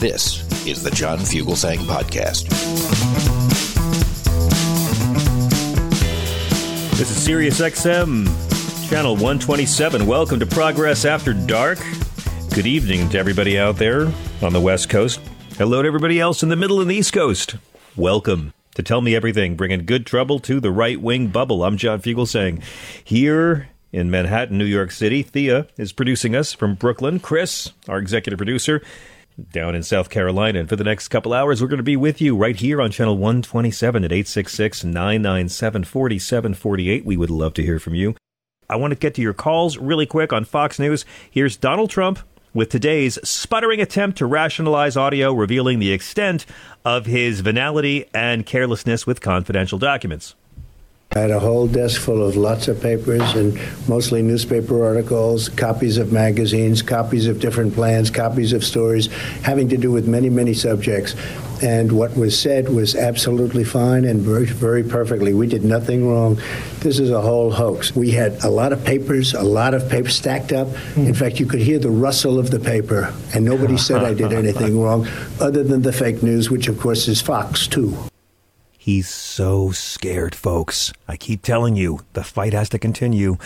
This is the John Fugelsang Podcast. This is Sirius XM, channel 127. Welcome to Progress After Dark. Good evening to everybody out there on the West Coast. Hello to everybody else in the middle and the East Coast. Welcome to Tell Me Everything, bringing good trouble to the right wing bubble. I'm John Fugelsang. Here in Manhattan, New York City, Thea is producing us from Brooklyn. Chris, our executive producer, down in South Carolina. And for the next couple hours, we're going to be with you right here on channel 127 at 866 997 4748. We would love to hear from you. I want to get to your calls really quick on Fox News. Here's Donald Trump with today's sputtering attempt to rationalize audio revealing the extent of his venality and carelessness with confidential documents. I had a whole desk full of lots of papers and mostly newspaper articles, copies of magazines, copies of different plans, copies of stories having to do with many, many subjects. And what was said was absolutely fine and very, very perfectly. We did nothing wrong. This is a whole hoax. We had a lot of papers, a lot of papers stacked up. Hmm. In fact, you could hear the rustle of the paper, and nobody said I did anything wrong, other than the fake news, which of course is Fox, too. He's so scared, folks. I keep telling you, the fight has to continue,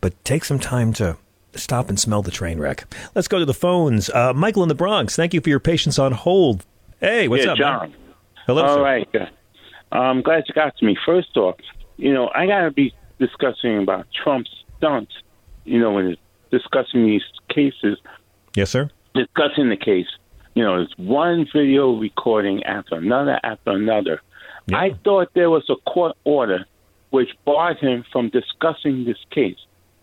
but take some time to stop and smell the train wreck. Let's go to the phones. Uh, Michael in the Bronx, thank you for your patience on hold. Hey, what's yeah, up, John? man? Hello, All sir. right. I'm glad you got to me. First off, you know, I got to be discussing about Trump's stunts, you know, when discussing these cases, Yes, sir. discussing the case. You know, it's one video recording after another after another. Yeah. I thought there was a court order which barred him from discussing this case.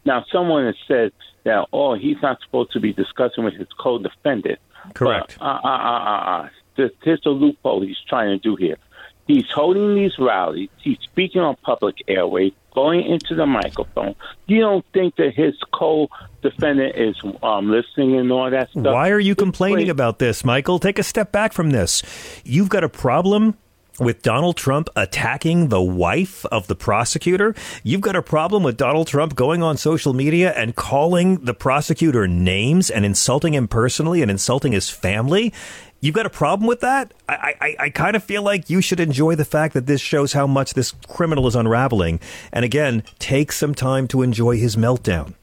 Now, someone has said that, oh, he's not supposed to be discussing with his co-defendant. Correct. But, uh, uh, uh. This, here's a loophole he's trying to do here. He's holding these rallies. He's speaking on public airways, going into the microphone. You don't think that his co-defendant is um, listening and all that stuff? Why are you complaining about this, Michael? Take a step back from this. You've got a problem with Donald Trump attacking the wife of the prosecutor. You've got a problem with Donald Trump going on social media and calling the prosecutor names and insulting him personally and insulting his family. You've got a problem with that? I, I, I kind of feel like you should enjoy the fact that this shows how much this criminal is unraveling. And again, take some time to enjoy his meltdown.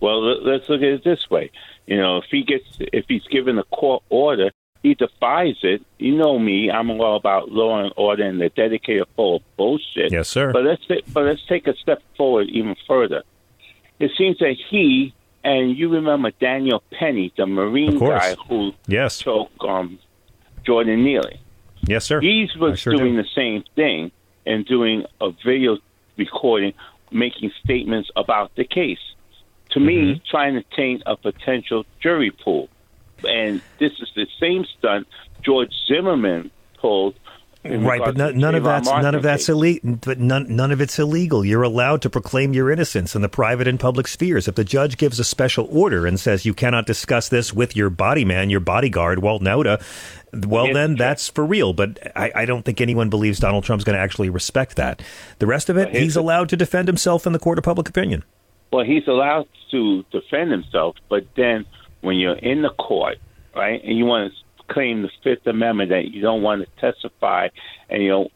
Well, let- let's look at it this way. You know, if he gets, if he's given a court order, he defies it. You know me; I'm all about law and order and the dedicated full of bullshit. Yes, sir. But let's but let's take a step forward even further. It seems that he and you remember Daniel Penny, the Marine guy who Yes. choked um, Jordan Neely. Yes, sir. He was sure doing do. the same thing and doing a video recording, making statements about the case. To Mm-hmm. me, trying to taint a potential jury pool. And this is the same stunt George Zimmerman pulled. Right, but none, of that's none of that's illegal. But none none of it's illegal. You're allowed to proclaim your innocence in the private and public spheres. If the judge gives a special order and says you cannot discuss this with your body man, your bodyguard, Walt Nauta, well, Yes, then sir. that's for real. But I, I don't think anyone believes Donald Trump's going to actually respect that. The rest of it, he's allowed to defend himself in the court of public opinion. Well, he's allowed to defend himself, but then when you're in the court, right, and you want to claim the Fifth Amendment that you don't want to testify and you don't,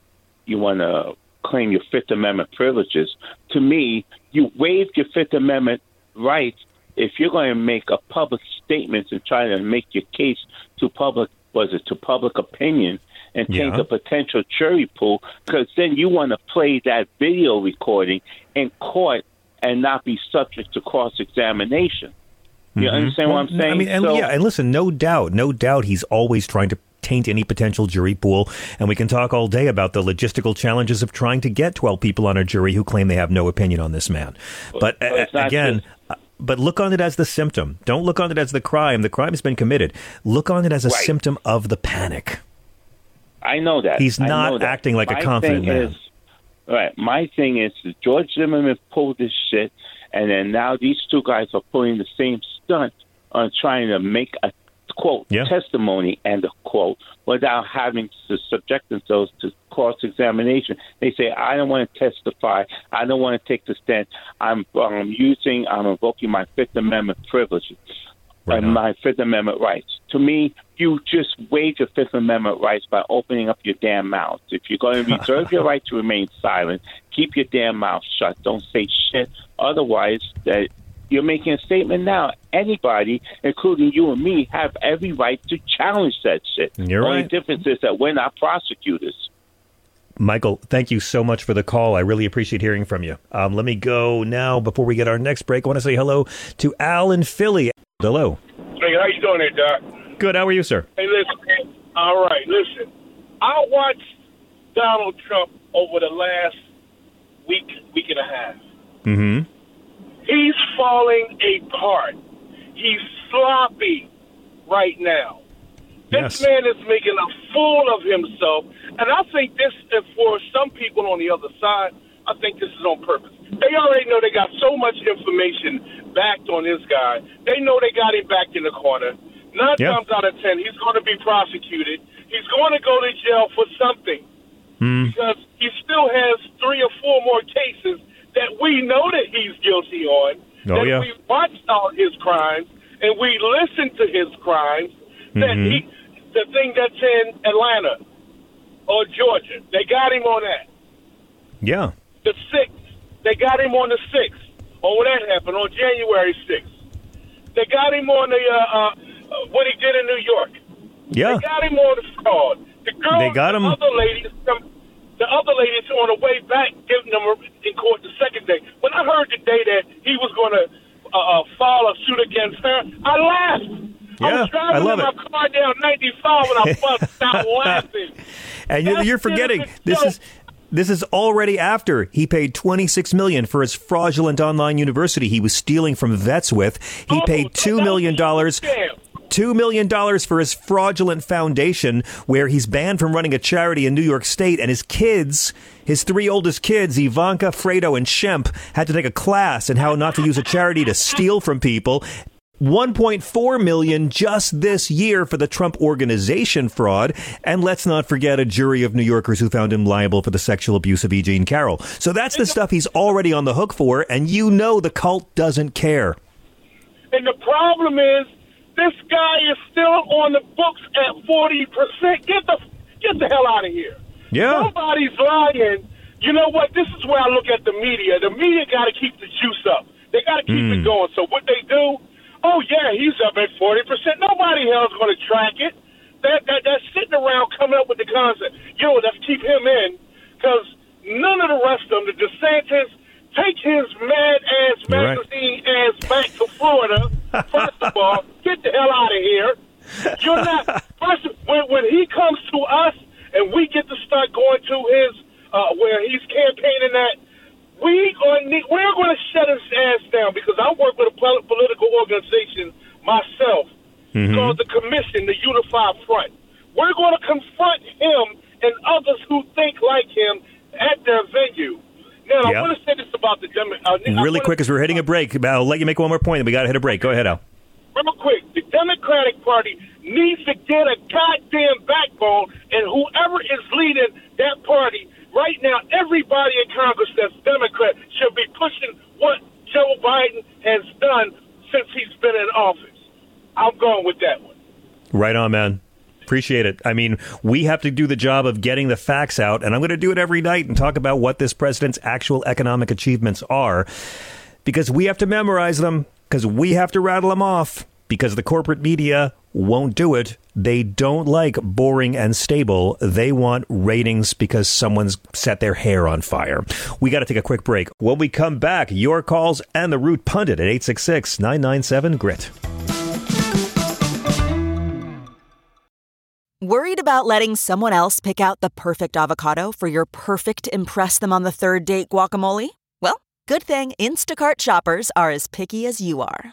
you want to claim your Fifth Amendment privileges, to me, you waived your Fifth Amendment rights if you're going to make a public statement and try to make your case to public, was it to public opinion, and change Yeah. the potential jury pool, because then you want to play that video recording in court and not be subject to cross examination. You understand what I'm Mm-hmm. Saying? I mean, and So- yeah, and listen, no doubt, no doubt, he's always trying to taint any potential jury pool, and we can talk all day about the logistical challenges of trying to get 12 people on a jury who claim they have no opinion on this man. But, But uh, again. just- uh, But look on it as the symptom. Don't look on it as the crime. The crime has been committed. Look on it as a Right. symptom of the panic. I know that. He's not know that. acting like a confident man. Is, right. My thing is that George Zimmerman pulled this shit, and then now these two guys are pulling the same stunt on trying to make a quote Yeah. testimony and a quote without having to subject themselves to cross examination. They say, "I don't want to testify. I don't want to take the stand. I'm um, using. I'm invoking my Fifth Amendment privileges." Right and on. my Fifth Amendment rights. To me, you just waive your Fifth Amendment rights by opening up your damn mouth. If you're going to reserve your right to remain silent, keep your damn mouth shut. Don't say shit. Otherwise, that you're making a statement now. Anybody, including you and me, have every right to challenge that shit. You're Only right. difference is that we're not prosecutors. Michael, thank you so much for the call. I really appreciate hearing from you. Um, let me go now before we get our next break. I want to say hello to Al in Philly. Hello. Hey, how you doing there, Doc? Good. How are you, sir? Hey, listen. All right, listen. I watched Donald Trump over the last week, week and a half. Mm-hmm. He's falling apart. He's sloppy right now. Yes. This man is making a fool of himself, and I think this, is for some people on the other side, I think this is on purpose. They already know they got so much information backed on this guy. They know they got him back in the corner. Nine Yeah. times out of ten, he's going to be prosecuted. He's going to go to jail for something because he still has three or four more cases that we know that he's guilty on. Oh, that yeah. we watched all his crimes and we listened to his crimes. That Mhm. he, the thing that's in Atlanta or Georgia, they got him on that. Yeah. The sixth, they got him on the sixth. On when that happened on January sixth, they got him on the uh, uh, what he did in New York. Yeah. They got him on the fraud. The girl, They got him- The other ladies, the other ladies on the way back giving them in court the second day. When I heard the day that he was going to uh, uh, file a suit against her, I laughed. I Yeah, was driving I love it. my car down 95 and I bust out laughing. And you're, you're forgetting it, it's a this is this is already after he paid 26 million for his fraudulent online university he was stealing from vets with. He Oh, paid that two was million a dollars. Two million dollars for his fraudulent foundation, where he's banned from running a charity in New York State, and his kids, his three oldest kids, Ivanka, Fredo, and Shemp, had to take a class in how not to use a charity to steal from people. 1.4 million just this year for the Trump organization fraud. And let's not forget a jury of New Yorkers who found him liable for the sexual abuse of E. Jean Carroll. So that's the stuff he's already on the hook for, and you know the cult doesn't care. And the problem is, this guy is still on the books at forty percent. Get the get the hell out of here. Yeah. Nobody's lying. You know what? This is where I look at the media. The media got to keep the juice up. They got to keep Hmm. it going. So what they do? Oh yeah, he's up at forty percent. Nobody else going to track it. That, that that's sitting around coming up with the concept. Yo, let's keep him in because none of the rest of them, the DeSantis, take his mad ass You're right. magazine ass back to Florida. First of all, get the hell out of here. You're not. First, when when he comes to us and we get to start going to his uh, where he's campaigning at, we going need, we're going to shut his ass down because I work with a political organization myself called the Commission, the Unified Front. We're going to confront him and others who think like him at their venue. Now, Yeah. I want to say this about the Demo- uh, Really quick, as we're hitting a break, I'll let you make one more point, and we got to hit a break. Go ahead, Al. real quick, the Democratic Party needs to get a goddamn backbone, and whoever is leading that party right now, everybody in Congress that's Democrat should be pushing what Joe Biden has done since he's been in office. I'm going with that one. Right on, man. Appreciate it. I mean, we have to do the job of getting the facts out, and I'm going to do it every night and talk about what this president's actual economic achievements are because we have to memorize them because we have to rattle them off because the corporate media won't do it. They don't like boring and stable. They want ratings because someone's set their hair on fire. We got to take a quick break. When we come back, your calls and the Rude Pundit at 866 997 GRIT. Worried about letting someone else pick out the perfect avocado for your perfect Impress Them on the Third Date guacamole? Well, good thing Instacart shoppers are as picky as you are.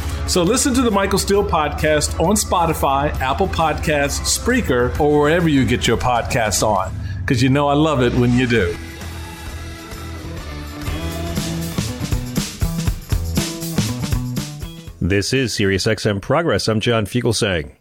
So listen to the Michael Steele podcast on Spotify, Apple Podcasts, Spreaker, or wherever you get your podcasts on, because you know I love it when you do. This is SiriusXM Progress. I'm John Fugelsang.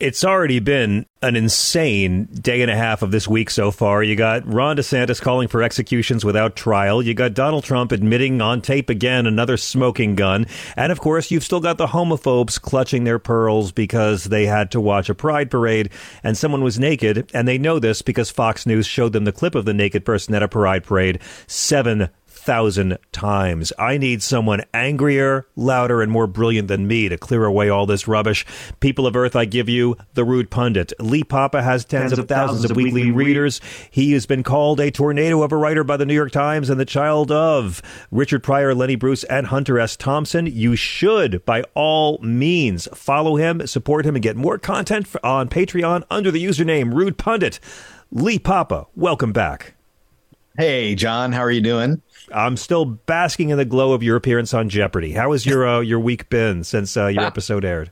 It's already been an insane day and a half of this week so far. You got Ron DeSantis calling for executions without trial. You got Donald Trump admitting on tape again another smoking gun. And of course, you've still got the homophobes clutching their pearls because they had to watch a pride parade and someone was naked. And they know this because Fox News showed them the clip of the naked person at a pride parade seven thousand times. I need someone angrier, louder, and more brilliant than me to clear away all this rubbish. People of Earth, I give you the rude Pundit. Lee Papa has tens, tens of, thousands, thousands of weekly, weekly readers. He has been called a tornado of a writer by the New York Times and the child of Richard Pryor, Lenny Bruce, and Hunter S. Thompson. You should, by all means, follow him, support him, and get more content on Patreon under the username Rude Pundit. Lee Papa, welcome back. Hey, John, how are you doing? I'm still basking in the glow of your appearance on Jeopardy. How has your uh, your week been since uh, your episode aired?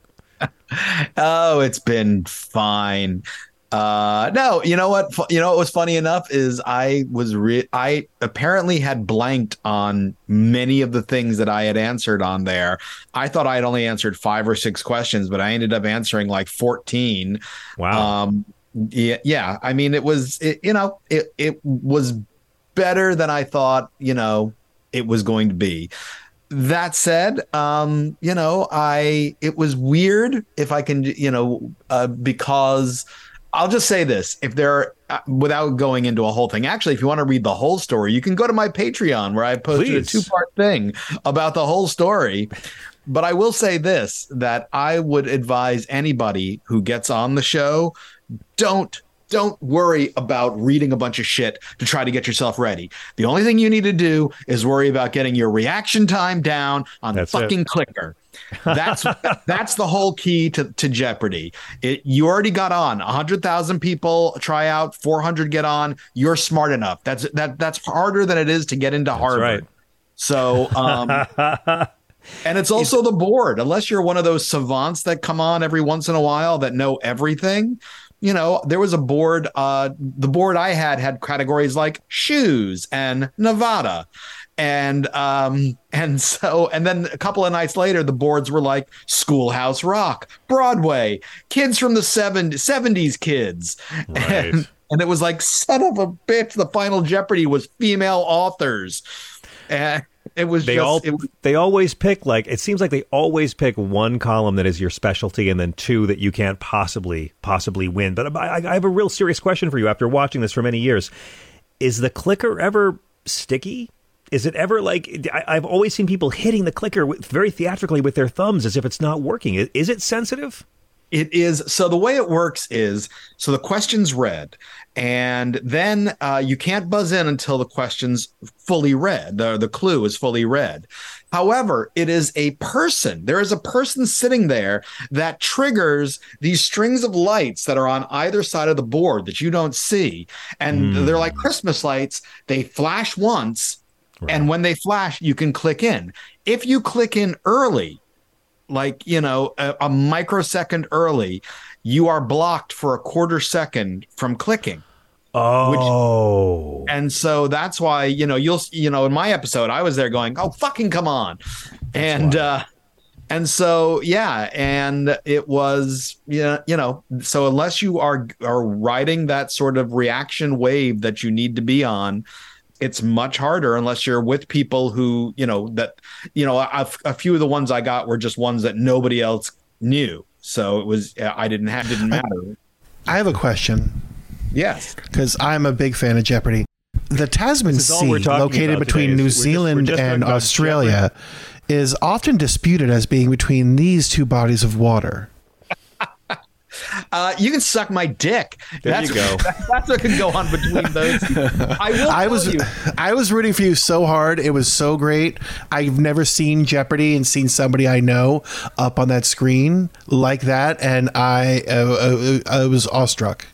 oh, it's been fine. Uh, no, you know what? You know what was funny enough is I was re- I apparently had blanked on many of the things that I had answered on there. I thought I had only answered five or six questions, but I ended up answering like fourteen. Wow. Um, yeah, yeah. I mean, it was it, you know it it was better than I thought, you know, it was going to be. That said, um, you know, I it was weird if I can, you know, uh, because I'll just say this: if there, uh, without going into a whole thing, actually, if you want to read the whole story, you can go to my Patreon where I posted Please. a two-part thing about the whole story. But I will say this: that I would advise anybody who gets on the show, don't don't worry about reading a bunch of shit to try to get yourself ready. The only thing you need to do is worry about getting your reaction time down on that's the fucking it. clicker. That's that's the whole key to, to Jeopardy. It, you already got on. hundred thousand people try out, four hundred get on. You're smart enough. That's that that's harder than it is to get into that's Harvard. Right. So um And it's also the board. Unless you're one of those savants that come on every once in a while that know everything, you know, there was a board. Uh, the board I had had categories like shoes and Nevada, and um, and so and then a couple of nights later, the boards were like Schoolhouse Rock, Broadway, kids from the 70s kids, right. and, and it was like son of a bitch. The final Jeopardy was female authors, and It was they just, all was- they always pick like it seems like they always pick one column that is your specialty and then two that you can't possibly possibly win. But I, I have a real serious question for you after watching this for many years: Is the clicker ever sticky? Is it ever like I, I've always seen people hitting the clicker with, very theatrically with their thumbs as if it's not working? Is, is it sensitive? It is so the way it works is so the question's read, and then uh, you can't buzz in until the question's fully read. The the clue is fully read. However, it is a person. There is a person sitting there that triggers these strings of lights that are on either side of the board that you don't see, and they're like Christmas lights. They flash once, and when they flash, you can click in. If you click in early, like you know a, a microsecond early you are blocked for a quarter second from clicking. Oh, and so that's why you know you'll you know in my episode i was there going oh fucking come on. And uh and so yeah and it was yeah you know so unless you are are riding that sort of reaction wave that you need to be on it's much harder unless you're with people who you know that you know a, a few of the ones i got were just ones that nobody else knew. So it was i didn't have didn't matter. I have a question. Yes. Because I'm a big fan of Jeopardy. The Tasman This is all Sea, located between New we're just- Zealand just and about Australia, is often disputed as being between these two bodies of water. Uh, you can suck my dick There that's you go. that's what can go on between those i will I was you I was rooting for you so hard. It was so great. I've never seen Jeopardy and seen somebody I know up on that screen like that, and I uh, uh, I was awestruck.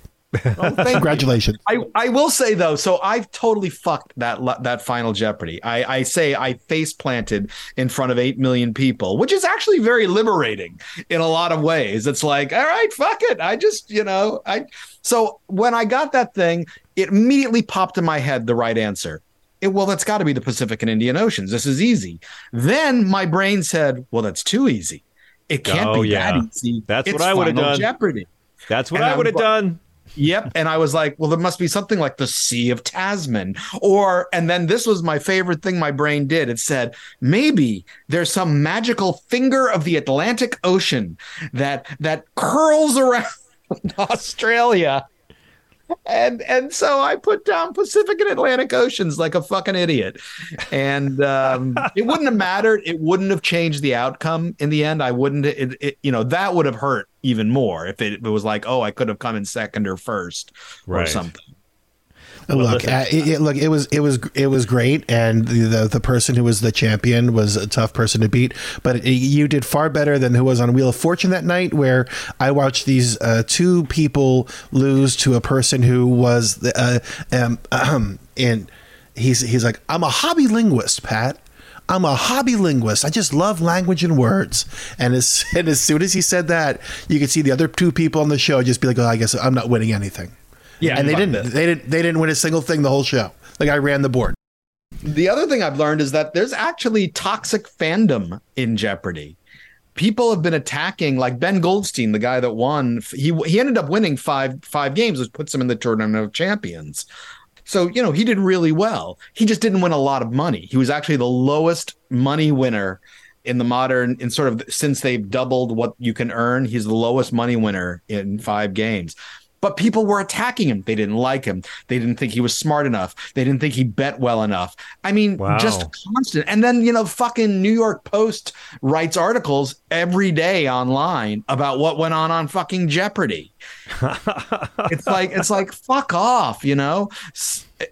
Oh, Congratulations. I, I will say though, so I've totally fucked that that final Jeopardy. I, I say I face planted in front of eight million people, which is actually very liberating in a lot of ways. It's like, all right, fuck it. I just, you know, I. So when I got that thing, it immediately popped in my head the right answer. It, well, that's got to be the Pacific and Indian Oceans. This is easy. Then my brain said, well, that's too easy. It can't Oh, be yeah. that easy. That's what I would've done. Jeopardy. That's what And I I would have done. Yep. And I was like, well, there must be something like the Sea of Tasman. Or, and then this was my favorite thing my brain did. It said, maybe there's some magical finger of the Atlantic Ocean that, that curls around Australia. And and so I put down Pacific and Atlantic Oceans like a fucking idiot, and um, it wouldn't have mattered. It wouldn't have changed the outcome in the end. I wouldn't. It, it, you know that would have hurt even more if it, it was like, oh, I could have come in second or first or something. Look, uh, it, look, it was it was it was great, and the, the person who was the champion was a tough person to beat. But it, you did far better than who was on Wheel of Fortune that night, where I watched these uh, two people lose to a person who was the, uh, um, ahem, and he's he's like, I'm a hobby linguist, Pat. I'm a hobby linguist. I just love language and words. And as and as soon as he said that, you could see the other two people on the show just be like, "Oh, I guess I'm not winning anything." Yeah, and they didn't. this. They didn't. They didn't win a single thing the whole show. Like I ran the board. The other thing I've learned is that there's actually toxic fandom in Jeopardy. People have been attacking, like Ben Goldstein, the guy that won. He he ended up winning five five games, which puts him in the tournament of champions. So you know he did really well. He just didn't win a lot of money. He was actually the lowest money winner in the modern, in sort of since they've doubled what you can earn. He's the lowest money winner in five games. But people were attacking him. They didn't like him. They didn't think he was smart enough. They didn't think he bet well enough. I mean, Wow. just constant. And then, you know, fucking New York Post writes articles every day online about what went on on fucking Jeopardy. it's like it's like fuck off, you know.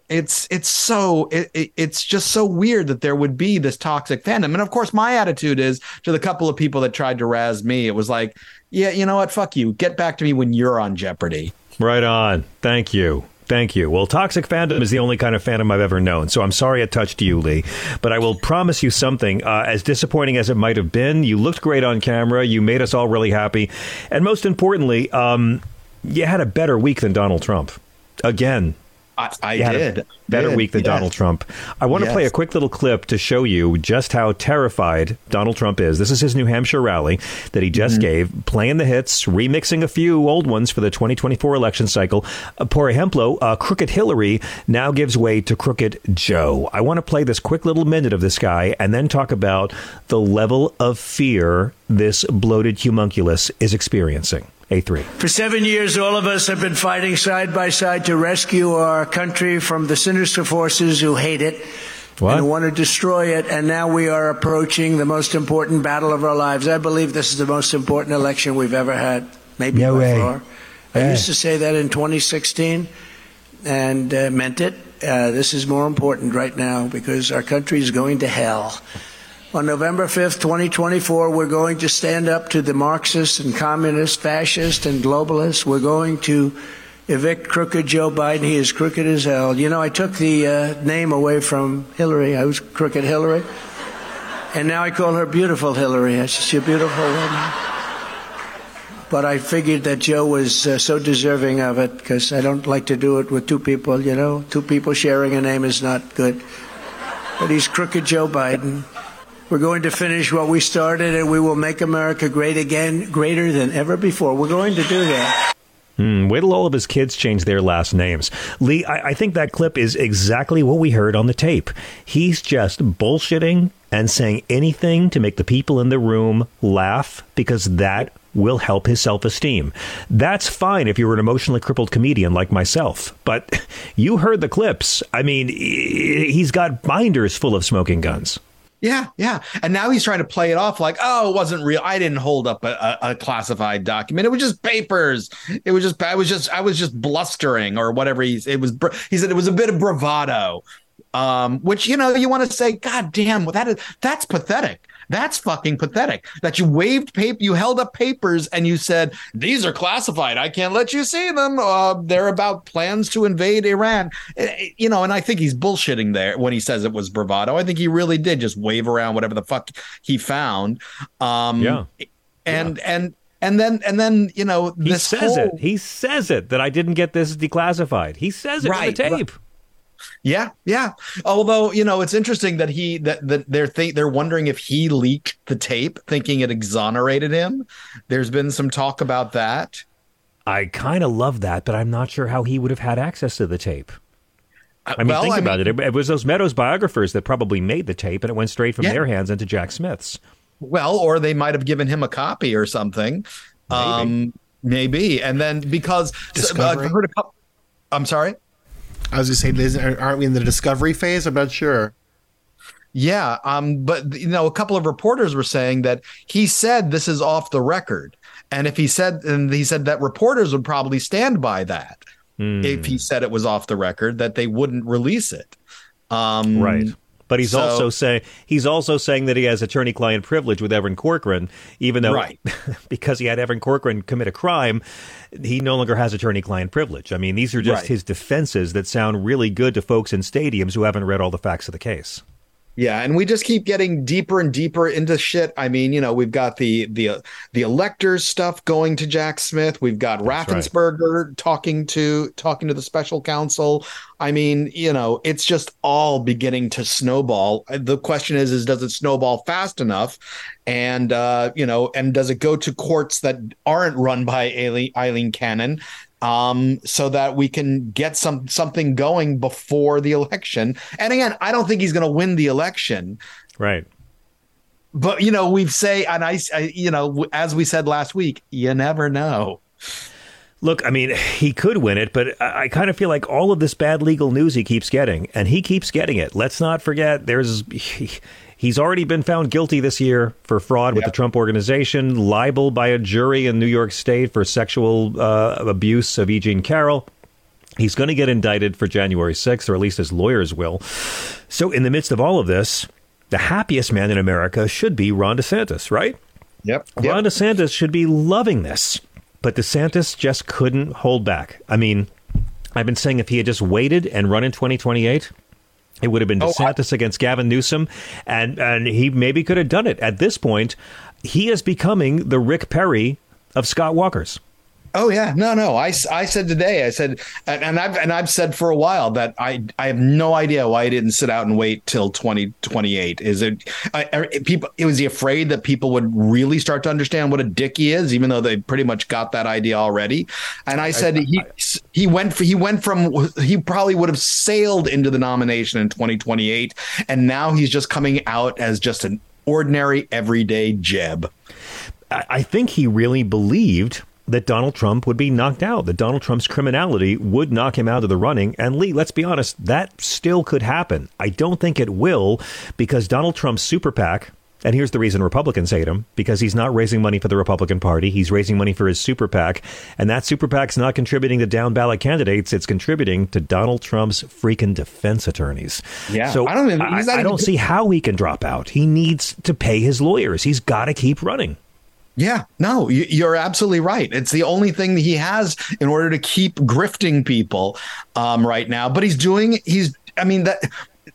It's it's so it, it, it's just so weird that there would be this toxic fandom. And of course, my attitude is to the couple of people that tried to razz me. It was like, yeah, you know what? Fuck you. Get back to me when you're on Jeopardy. Right on. Thank you. Thank you. Well, toxic fandom is the only kind of fandom I've ever known, so I'm sorry it touched you, Lee. But I will promise you something. Uh, as disappointing as it might have been, you looked great on camera. You made us all really happy, and most importantly, um, you had a better week than Donald Trump. Again, I, I You had a did. better Did, week than yeah. Donald Trump. I want to play a quick little clip to show you just how terrified Donald Trump is. This is his New Hampshire rally that he just Mm-hmm. gave, playing the hits, remixing a few old ones for the 2024 election cycle. Uh, por ejemplo, uh, Crooked Hillary now gives way to Crooked Joe. I want to play this quick little minute of this guy and then talk about the level of fear this bloated homunculus is experiencing. A3. For seven years, all of us have been fighting side by side to rescue our country from the sinister forces who hate it What? and want to destroy it. And now we are approaching the most important battle of our lives. I believe this is the most important election we've ever had, maybe No way. far. I used to say that in 2016 and uh, meant it. Uh, this is more important right now because our country is going to hell. On November 5th, 2024, we're going to stand up to the Marxists and communists, fascists and globalists. We're going to evict crooked Joe Biden. He is crooked as hell. You know, I took the uh, name away from Hillary. I was crooked Hillary. And now I call her beautiful Hillary. She's a beautiful woman. But I figured that Joe was uh, so deserving of it because I don't like to do it with two people, you know. Two people sharing a name is not good. But he's crooked Joe Biden. We're going to finish what we started and we will make America great again, greater than ever before. We're going to do that. Hmm, wait till all of his kids change their last names. Lee, I, I think that clip is exactly what we heard on the tape. He's just bullshitting and saying anything to make the people in the room laugh because that will help his self esteem. That's fine if you're an emotionally crippled comedian like myself. But you heard the clips. I mean, he's got binders full of smoking guns. Yeah, yeah. And now he's trying to play it off like, oh, it wasn't real. I didn't hold up a, a, a classified document. It was just papers. It was just, I was just, I was just blustering or whatever. He's, it was, he said it was a bit of bravado. Um, which, you know, you want to say, God damn, well, that is, that's pathetic. That's fucking pathetic that you waved paper, you held up papers and you said, these are classified. I can't let you see them. Uh, they're about plans to invade Iran. Eh, You know, and I think he's bullshitting there when he says it was bravado. I think he really did just wave around whatever the fuck he found. Um, Yeah. And, and, and then, and then, you know, He this says whole, it. He says it that I didn't get this declassified. He says it Right, on the right. Tape. Yeah, yeah. Although you know, it's interesting that he that, that they're think they're wondering if he leaked the tape, thinking it exonerated him. There's been some talk about that. I kind of love that, but I'm not sure how he would have had access to the tape. I mean, well, think I about mean- it. it. It was those Meadows biographers that probably made the tape, and it went straight from Yeah. their hands into Jack Smith's. Well, or they might have given him a copy or something. Maybe. Um, maybe. And then because Discovery? I've heard a couple. I'm sorry. I was going to say, aren't we in the discovery phase? I'm not sure. Yeah, um, but you know, a couple of reporters were saying that he said this is off the record, and if he said, and he said that reporters would probably stand by that if he said it was off the record, that they wouldn't release it. Um, Right. But he's so- also saying he's also saying that he has attorney-client privilege with Evan Corcoran, even though Right. because he had Evan Corcoran commit a crime, he no longer has attorney-client privilege. I mean, these are just Right. his defenses that sound really good to folks in stadiums who haven't read all the facts of the case. Yeah, and we just keep getting deeper and deeper into shit. I mean, you know, we've got the the the electors stuff going to Jack Smith. We've got right. Raffensperger talking to talking to the special counsel. I mean, you know, it's just all beginning to snowball. The question is, is does it snowball fast enough? And uh, you know, and does it go to courts that aren't run by Aileen, Aileen Cannon? Um, so that we can get some something going before the election. And again, I don't think he's going to win the election, Right. but you know, we say, and I, I, you know, as we said last week, you never know. Look, I mean, he could win it, but I, I kind of feel like all of this bad legal news he keeps getting, and he keeps getting it. Let's not forget, there's he, he's already been found guilty this year for fraud with the Trump Organization, libel by a jury in New York State for sexual uh, abuse of E. Jean Carroll. He's going to get indicted for January 6th, or at least his lawyers will. So, in the midst of all of this, the happiest man in America should be Ron DeSantis, right? Yep. Ron DeSantis should be loving this, but DeSantis just couldn't hold back. I mean, I've been saying if he had just waited and run in 2028, it would have been Oh, I- against Gavin Newsom, and and he maybe could have done it. At this point, he is becoming the Rick Perry of Scott Walker's. Oh yeah, no, no. I, I said today, I said, and, and I've and I've said for a while that I I have no idea why he didn't sit out and wait till twenty twenty eight. Is it I, I, people? Was he afraid that people would really start to understand what a dick he is, even though they pretty much got that idea already? And I said he he went he went from he probably would have sailed into the nomination in twenty twenty eight, and now he's just coming out as just an ordinary everyday Jeb. I, I think he really believed that Donald Trump would be knocked out, that Donald Trump's criminality would knock him out of the running. And Lee, let's be honest, that still could happen. I don't think it will because Donald Trump's super PAC, and here's the reason Republicans hate him because he's not raising money for the Republican Party. He's raising money for his super PAC. And that super PAC's not contributing to down ballot candidates. It's contributing to Donald Trump's freaking defense attorneys. Yeah. So I don't, even, I, I I don't see how he can drop out. He needs to pay his lawyers. He's got to keep running. Yeah, no, you're absolutely right. It's the only thing that he has in order to keep grifting people um, right now. But he's doing, he's, I mean, that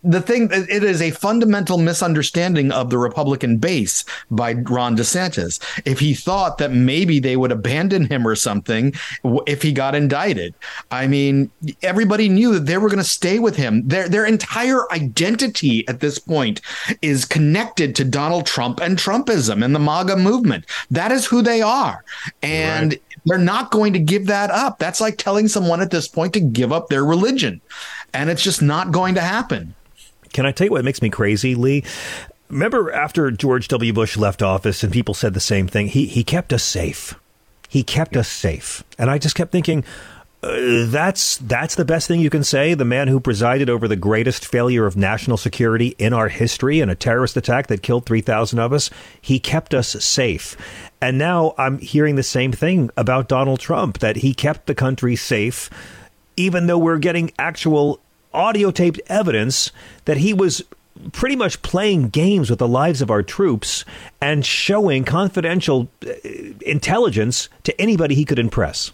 the thing it is a fundamental misunderstanding of the Republican base by Ron DeSantis. If he thought that maybe they would abandon him or something if he got indicted, I mean, everybody knew that they were going to stay with him. Their their entire identity at this point is connected to Donald Trump and Trumpism and the MAGA movement. That is who they are, and. Right. They're not going to give that up. That's like telling someone at this point to give up their religion. And it's just not going to happen. Can I tell you what makes me crazy, Lee? Remember after George W. Bush left office and people said the same thing? He, he kept us safe. He kept us safe. And I just kept thinking, uh, that's that's the best thing you can say. The man who presided over the greatest failure of national security in our history and a terrorist attack that killed 3,000 of us, he kept us safe. And now I'm hearing the same thing about Donald Trump that he kept the country safe, even though we're getting actual audio taped evidence that he was pretty much playing games with the lives of our troops and showing confidential uh, intelligence to anybody he could impress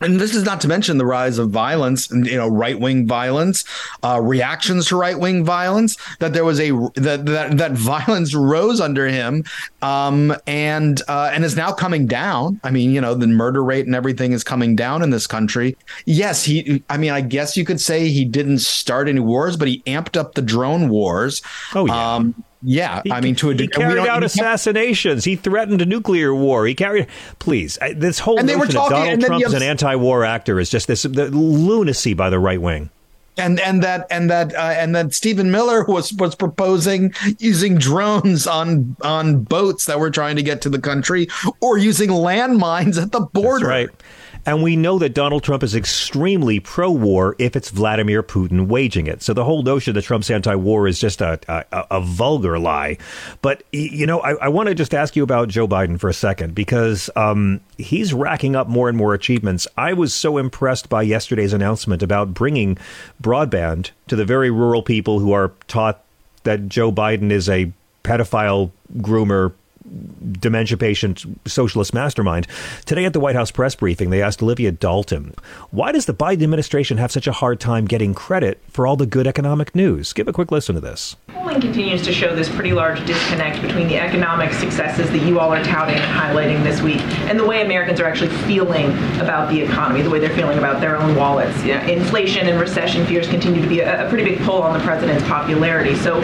and this is not to mention the rise of violence and you know right wing violence, uh, reactions to right wing violence. That there was a that that, that violence rose under him, um, and uh, and is now coming down. I mean, you know, the murder rate and everything is coming down in this country. Yes, he. I mean, I guess you could say he didn't start any wars, but he amped up the drone wars. Oh yeah. Um, yeah, he, I mean, to a degree, he carried out assassinations. He threatened a nuclear war. He carried. Please, this whole and notion talking, that Donald Trump is an anti-war actor is just this lunacy by the right wing and and that and that uh, and that Stephen Miller was was proposing using drones on on boats that were trying to get to the country or using landmines at the border. That's right. And we know that Donald Trump is extremely pro war if it's Vladimir Putin waging it. So the whole notion that Trump's anti war is just a, a, a, vulgar lie. But, you know, I, I want to just ask you about Joe Biden for a second because um, he's racking up more and more achievements. I was so impressed by yesterday's announcement about bringing broadband to the very rural people who are taught that Joe Biden is a pedophile groomer dementia patient socialist mastermind. Today at the White House press briefing, they asked Olivia Dalton, why does the Biden administration have such a hard time getting credit for all the good economic news? Give a quick listen to this. Polling continues to show this pretty large disconnect between the economic successes that you all are touting and highlighting this week and the way Americans are actually feeling about the economy, the way they're feeling about their own wallets. You know, inflation and recession fears continue to be a, a pretty big pull on the president's popularity. So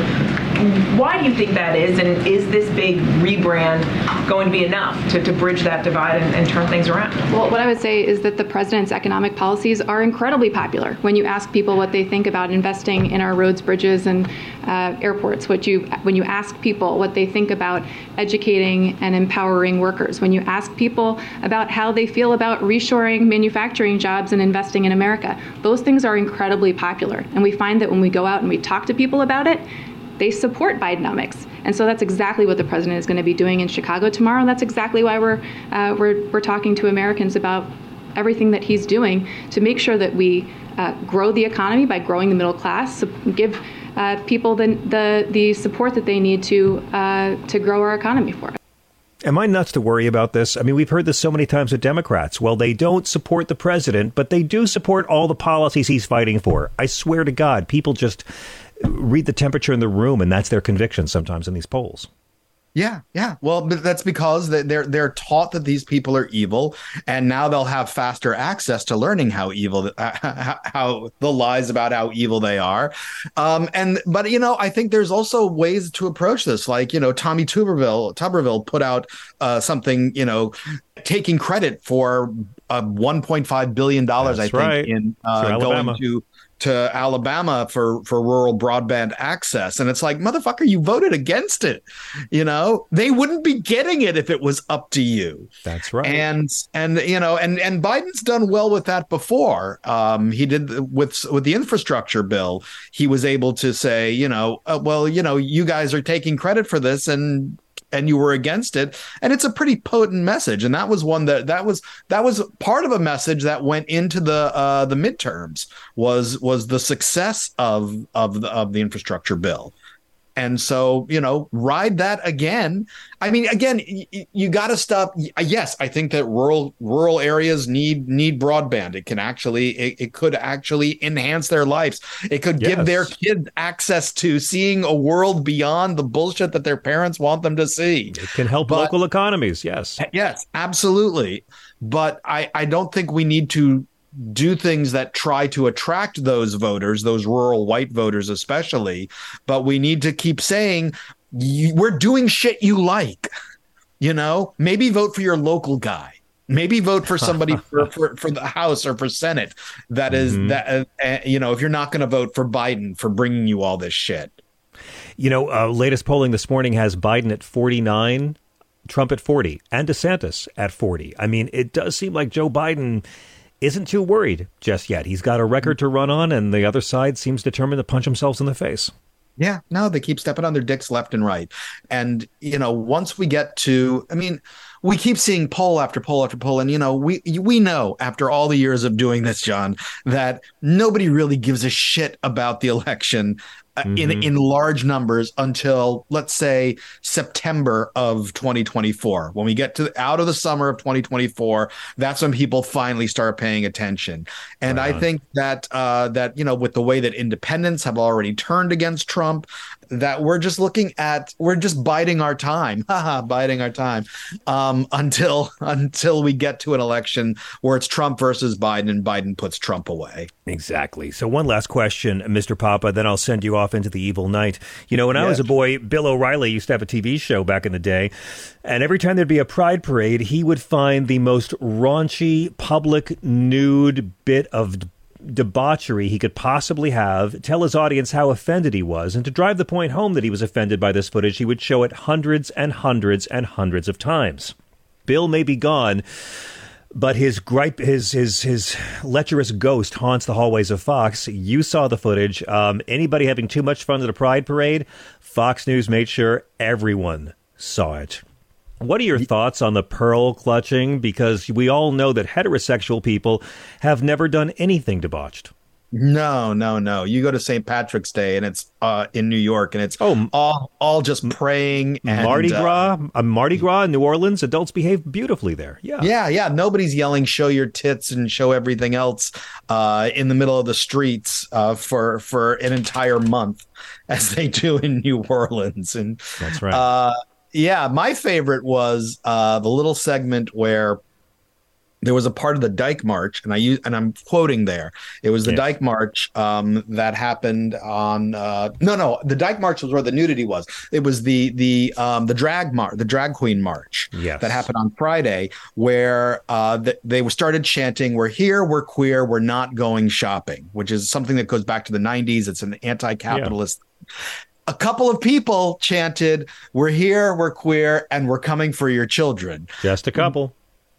why do you think that is? And is this big rebrand going to be enough to, to bridge that divide and, and, turn things around? Well, what I would say is that the president's economic policies are incredibly popular. When you ask people what they think about investing in our roads, bridges, and uh, airports, what you when you ask people what they think about educating and empowering workers, when you ask people about how they feel about reshoring manufacturing jobs and investing in America, those things are incredibly popular. And we find that when we go out and we talk to people about it, they support Bidenomics. And so that's exactly what the president is going to be doing in Chicago tomorrow. And that's exactly why we're, uh, we're, we're talking to Americans about everything that he's doing to make sure that we uh, grow the economy by growing the middle class, give uh, people the, the, the support that they need to, uh, to grow our economy for us. Am I nuts to worry about this? I mean, we've heard this so many times with Democrats. Well, they don't support the president, but they do support all the policies he's fighting for. I swear to God, people just read the temperature in the room, and that's their conviction sometimes in these polls. Yeah, yeah. Well, but that's because they're they're taught that these people are evil, and now they'll have faster access to learning how evil, uh, how the lies about how evil they are. Um, and but you know, I think there's also ways to approach this. Like you know, Tommy Tuberville Tuberville put out uh, something you know, taking credit for uh, 1.5 billion dollars. I think right. in uh, going to to Alabama for for rural broadband access. And it's like motherfucker you voted against it. You know they wouldn't be getting it if it was up to you. That's right. And and you know and and Biden's done well with that before. Um he did with with the infrastructure bill he was able to say you know uh, well you know you guys are taking credit for this and and you were against it. And it's a pretty potent message. And that was one that that was that was part of a message that went into the uh the midterms was was the success of of the of the infrastructure bill and so, you know, ride that again. I mean, again, y- you got to stop. Uh, yes, I think that rural rural areas need need broadband. It can actually, it, it could actually enhance their lives. It could yes. give their kids access to seeing a world beyond the bullshit that their parents want them to see. It can help but, local economies. Yes, yes, absolutely. But I I don't think we need to do things that try to attract those voters, those rural white voters especially. But we need to keep saying we're doing shit you like. You know, maybe vote for your local guy. Maybe vote for somebody for, for, for, the House or for Senate. That is mm-hmm. that uh, uh, you know if you're not going to vote for Biden for bringing you all this shit. You know, uh, latest polling this morning has Biden at 49, Trump at 40, and DeSantis at 40. I mean, it does seem like Joe Biden isn't too worried just yet. He's got a record to run on, and the other side seems determined to punch themselves in the face. Yeah, no, they keep stepping on their dicks left and right. And, you know, once we get to, I mean, we keep seeing poll after poll after poll. And, you know, we, we know after all the years of doing this, John, that nobody really gives a shit about the election mm-hmm. in in large numbers until let's say September of 2024. When we get to out of the summer of 2024, that's when people finally start paying attention. And I think that uh, that you know with the way that independents have already turned against Trump, that we're just looking at we're just biding our time, biding our time um, until until we get to an election where it's Trump versus Biden and Biden puts Trump away. Exactly. So one last question, Mr. Papa, then I'll send you off into the evil night. You know, when I was a boy, Bill O'Reilly used to have a TV show back in the day, and every time there'd be a pride parade, he would find the most raunchy, public, nude bit of debauchery he could possibly have, tell his audience how offended he was, and to drive the point home that he was offended by this footage, he would show it hundreds and hundreds and hundreds of times. Bill may be gone, but his gripe, his his his lecherous ghost haunts the hallways of Fox. You saw the footage. Um, anybody having too much fun at a Pride parade? Fox News made sure everyone saw it. What are your thoughts on the pearl clutching? Because we all know that heterosexual people have never done anything debauched. No, no, no. You go to St. Patrick's Day and it's uh, in New York and it's oh, all all just praying and Mardi uh, Gras, uh, a Mardi Gras in New Orleans. Adults behave beautifully there. Yeah, yeah, yeah. Nobody's yelling "show your tits" and show everything else uh, in the middle of the streets uh, for for an entire month, as they do in New Orleans. And that's right. Yeah, my favorite was uh, the little segment where there was a part of the Dyke March, and I use and I'm quoting there. It was the yes. Dyke March um, that happened on uh, no, no, the Dyke March was where the nudity was. It was the the um, the drag march, the drag queen march yes. that happened on Friday, where uh, the, they started chanting, "We're here, we're queer, we're not going shopping," which is something that goes back to the '90s. It's an anti-capitalist. Yeah a couple of people chanted, We're here, we're queer, and we're coming for your children. Just a couple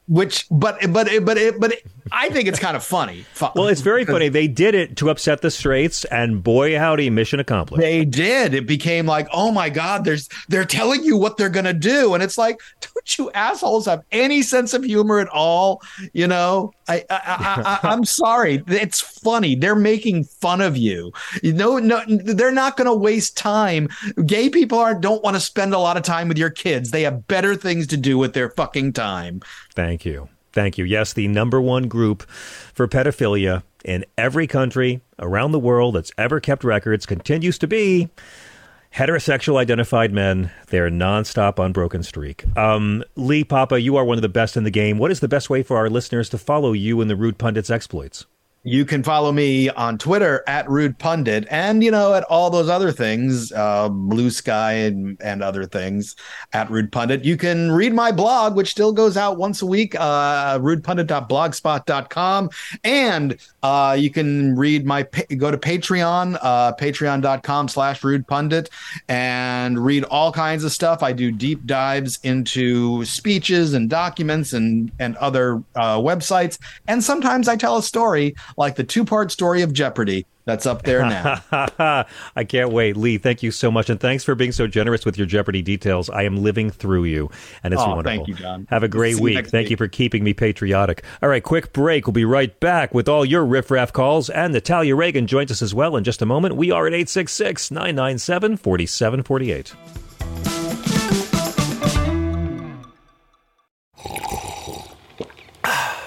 which but but but it, but it, I think it's kind of funny. Well, it's very funny. They did it to upset the straights, and boy, howdy, mission accomplished. They did. It became like, oh my god, there's they're telling you what they're gonna do, and it's like, don't you assholes have any sense of humor at all? You know, I, I, I, am sorry. It's funny. They're making fun of you. You know, no, they're not to waste time. Gay people aren't don't want to spend a lot of time with your kids. They have better things to do with their fucking time. Thank you. Thank you. Yes, the number one group for pedophilia in every country around the world that's ever kept records continues to be Heterosexual identified men, they're nonstop unbroken streak. Um, Lee Papa, you are one of the best in the game. What is the best way for our listeners to follow you and the Rude Pundits exploits? You can follow me on Twitter at Rude Pundit, and you know at all those other things, uh, Bluesky and and other things at Rude Pundit. You can read my blog, which still goes out once a week, uh, rudepundit.blogspot.com, and uh, you can read my go to Patreon, uh, Patreon.com/slash Rude Pundit, and read all kinds of stuff. I do deep dives into speeches and documents and and other uh, websites, and sometimes I tell a story like the two part story of Jeopardy that's up there now. I can't wait. Lee, thank you so much. And thanks for being so generous with your Jeopardy details. I am living through you, and it's oh, wonderful. Thank you, John. Have a great week. You thank week. you for keeping me patriotic. All right, quick break. We'll be right back with all your riffraff calls. And Natalia Reagan joins us as well in just a moment. We are at 866 997 4748.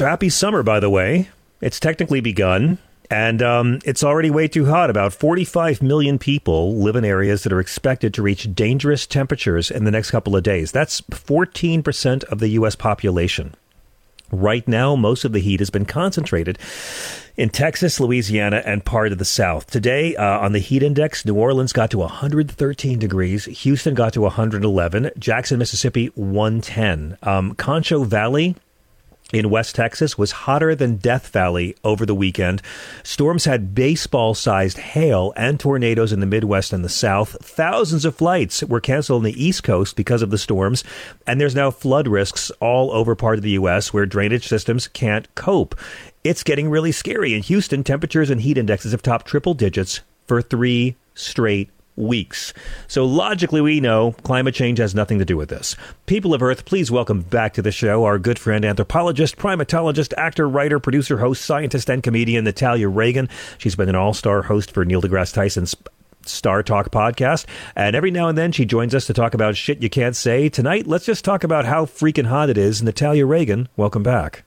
So happy summer, by the way. It's technically begun. And um, it's already way too hot. About 45 million people live in areas that are expected to reach dangerous temperatures in the next couple of days. That's 14% of the U.S. population. Right now, most of the heat has been concentrated in Texas, Louisiana, and part of the South. Today, uh, on the heat index, New Orleans got to 113 degrees, Houston got to 111, Jackson, Mississippi, 110. Um, Concho Valley, in West Texas was hotter than Death Valley over the weekend. Storms had baseball sized hail and tornadoes in the Midwest and the South. Thousands of flights were canceled on the East Coast because of the storms. And there's now flood risks all over part of the U.S. where drainage systems can't cope. It's getting really scary. In Houston, temperatures and heat indexes have topped triple digits for three straight weeks. So logically, we know climate change has nothing to do with this. People of Earth, please welcome back to the show our good friend, anthropologist, primatologist, actor, writer, producer, host, scientist, and comedian Natalia Reagan. She's been an all star host for Neil deGrasse Tyson's StarTalk podcast. And every now and then she joins us to talk about shit you can't say. Tonight, let's just talk about how freaking hot it is. Natalia Reagan, welcome back.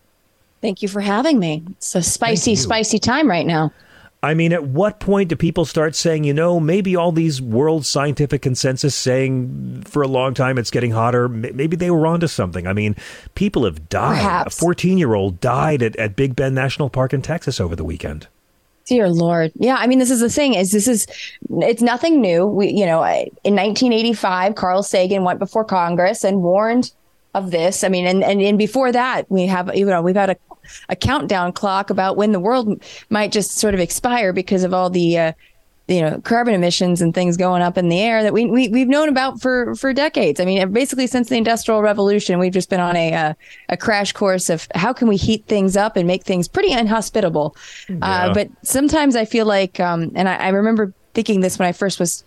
Thank you for having me. It's a spicy, spicy time right now. I mean, at what point do people start saying, you know, maybe all these world scientific consensus saying for a long time it's getting hotter, maybe they were onto something? I mean, people have died. Perhaps. A 14 year old died at, at Big Bend National Park in Texas over the weekend. Dear Lord. Yeah. I mean, this is the thing is this is, it's nothing new. We, you know, in 1985, Carl Sagan went before Congress and warned of this. I mean, and, and, and before that, we have, you know, we've had a a countdown clock about when the world might just sort of expire because of all the uh, you know carbon emissions and things going up in the air that we, we we've known about for for decades. I mean, basically since the Industrial Revolution, we've just been on a uh, a crash course of how can we heat things up and make things pretty inhospitable. Uh, yeah. Uh, but sometimes I feel like, um, and I, I remember thinking this when I first was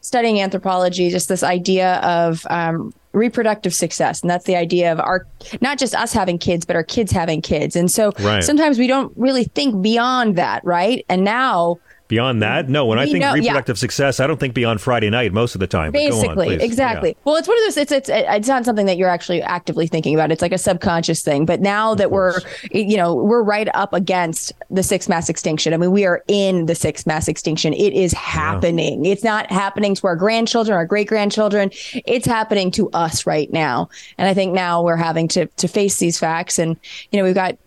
studying anthropology, just this idea of um, reproductive success. And that's the idea of our not just us having kids but our kids having kids. And so right. sometimes we don't really think beyond that right? And now Beyond that, no. When I think know, reproductive yeah. success, I don't think beyond Friday night most of the time. Basically, on, exactly. Yeah. Well, it's one of those. It's it's it's not something that you're actually actively thinking about. It's like a subconscious thing. But now that we're, you know, we're right up against the sixth mass extinction. I mean, we are in the sixth mass extinction. It is happening. Yeah. It's not happening to our grandchildren, our great grandchildren. It's happening to us right now. And I think now we're having to to face these facts. And you know, we've got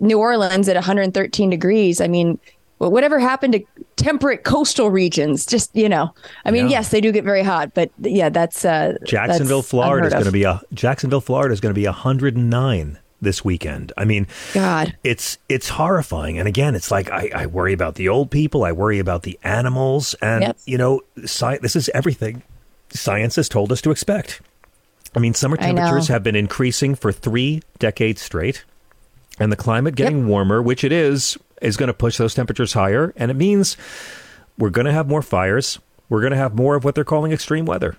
New Orleans at 113 degrees. I mean well, whatever happened to temperate coastal regions? Just you know, I mean, Yeah. yes, they do get very hot, but yeah, that's uh, Jacksonville, that's Florida is going to be a Jacksonville, Florida is going to be 109 this weekend. I mean, God, it's it's horrifying. And again, it's like I, I worry about the old people, I worry about the animals, and Yep. you know, sci- this is everything science has told us to expect. I mean, summer temperatures have been increasing for three decades straight, and the climate getting warmer, which it is, is going to push those temperatures higher, and it means we're going to have more fires. We're going to have more of what they're calling extreme weather.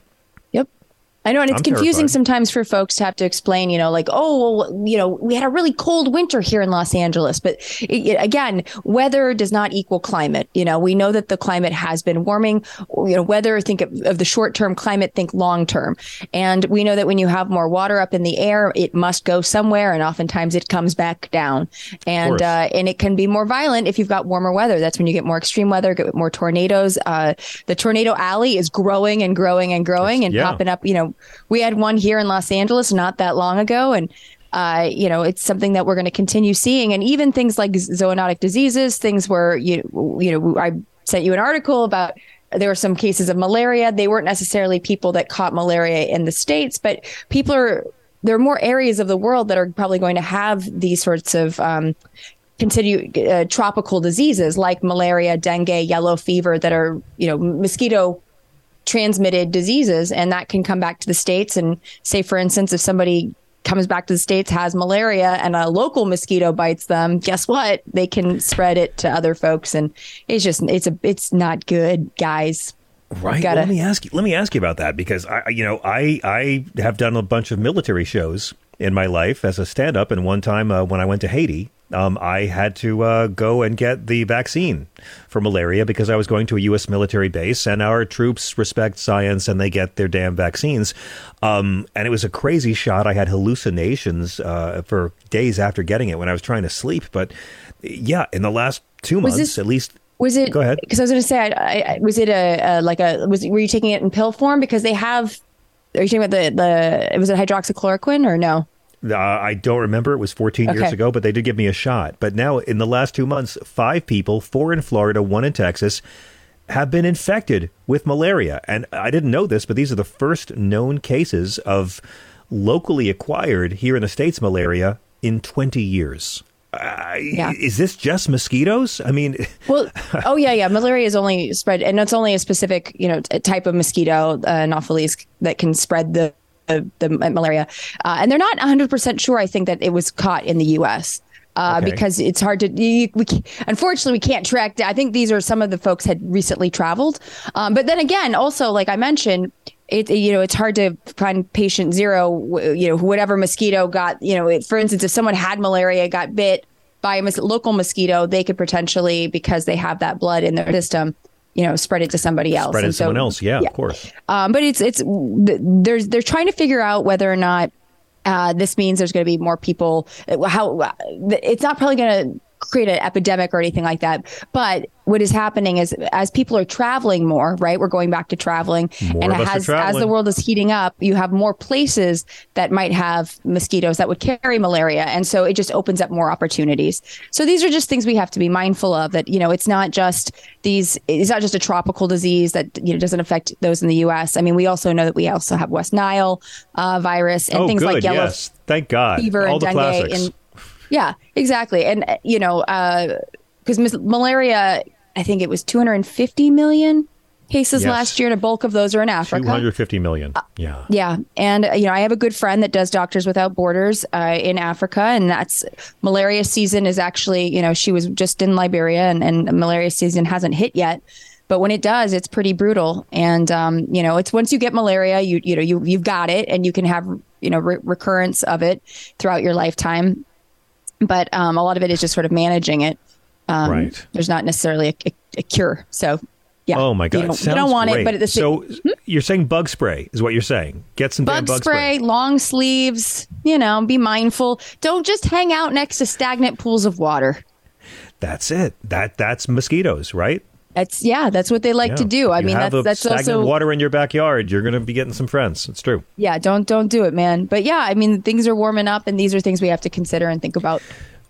I know, and it's I'm confusing terrified. sometimes for folks to have to explain, you know, like, oh, well, you know, we had a really cold winter here in Los Angeles. But it, it- again, weather does not equal climate. You know, we know that the climate has been warming. You know, weather, think of, of the short term climate, think long term. And we know that when you have more water up in the air, it must go somewhere. And oftentimes it comes back down. And, uh, and it can be more violent if you've got warmer weather. That's when you get more extreme weather, get more tornadoes. Uh, the tornado alley is growing and growing and growing and yeah. popping up. You know, we had one here in Los Angeles not that long ago, and uh, you know, it's something that we're going to continue seeing. And even things like zoonotic diseases, things where you you know, I sent you an article about there were some cases of malaria. They weren't necessarily people that caught malaria in the states, but people are. There are more areas of the world that are probably going to have these sorts of um, continue uh, tropical diseases like malaria, dengue, yellow fever that are you know mosquito transmitted diseases and that can come back to the states and say for instance if somebody comes back to the states has malaria and a local mosquito bites them guess what they can spread it to other folks and it's just it's a it's not good guys Right. Gotta- let me ask you. Let me ask you about that because I, you know, I I have done a bunch of military shows in my life as a stand-up, and one time uh, when I went to Haiti, um, I had to uh, go and get the vaccine for malaria because I was going to a U.S. military base, and our troops respect science and they get their damn vaccines. Um, and it was a crazy shot. I had hallucinations uh, for days after getting it when I was trying to sleep. But yeah, in the last two Was months, this- at least. was it Go ahead. because i was going to say I, I, was it a, a like a was were you taking it in pill form because they have are you talking about the the was it hydroxychloroquine or no Uh, I don't remember. It was 14 years ago, but they did give me a shot. But now, in the last two months, five people, four in Florida, one in Texas, have been infected with malaria. And I didn't know this, but these are the first known cases of locally acquired here in the States malaria in 20 years. Uh, Yeah. Is this just mosquitoes? I mean, Well, oh yeah, yeah. Malaria is only spread, and it's only a specific, you know, t- type of mosquito, uh, Anopheles, that can spread the the, the malaria. Uh, and they're not 100 percent sure. I think that it was caught in the U.S. Uh, Okay. Because it's hard to, you, we, unfortunately, we can't track. I think these are some of the folks had recently traveled, um, but then again, also like I mentioned, it you know it's hard to find patient zero. You know, whatever mosquito got, you know, it, for instance, if someone had malaria, got bit, by a mos- local mosquito, they could potentially, because they have that blood in their system, you know, spread it to somebody else. spread it to someone else. Yeah, of course. Um, but it's it's there's they're trying to figure out whether or not uh, this means there's going to be more people. How it's not probably going to create an epidemic or anything like that. But what is happening is as people are traveling more, right? We're going back to traveling, More and as as the world is heating up, you have more places that might have mosquitoes that would carry malaria, and so it just opens up more opportunities. So these are just things we have to be mindful of. That you know, it's not just these. It's not just a tropical disease that you know doesn't affect those in the U.S. I mean, we also know that we also have West Nile uh, virus and oh, things good. like yellow yes. Thank God. fever All and the dengue classics. and yeah exactly and uh, you know because malaria i think it was 250 million cases Yes. last year and a bulk of those are in africa 250 million. Yeah. yeah and uh, you know i have a good friend that does doctors without borders uh, in africa and that's malaria season is actually you know she was just in liberia and, and malaria season hasn't hit yet but when it does it's pretty brutal and um, you know it's once you get malaria you you know you you've got it and you can have you know re- recurrence of it throughout your lifetime but um, a lot of it is just sort of managing it um, Right. there's not necessarily a, a, a cure so yeah Oh my God! you don't, you don't want great. it but at the so Hmm? you're saying bug spray is what you're saying. Get some bug, bug spray, long sleeves, you know, be mindful. Don't just hang out next to stagnant pools of water. That's it. That that's mosquitoes, right? That's yeah, that's what they like Yeah. to do. I You mean, have that's a that's stagnant also water in your backyard. You're going to be getting some friends. It's true. yeah, don't don't do it, man. But yeah, I mean, things are warming up and these are things we have to consider and think about.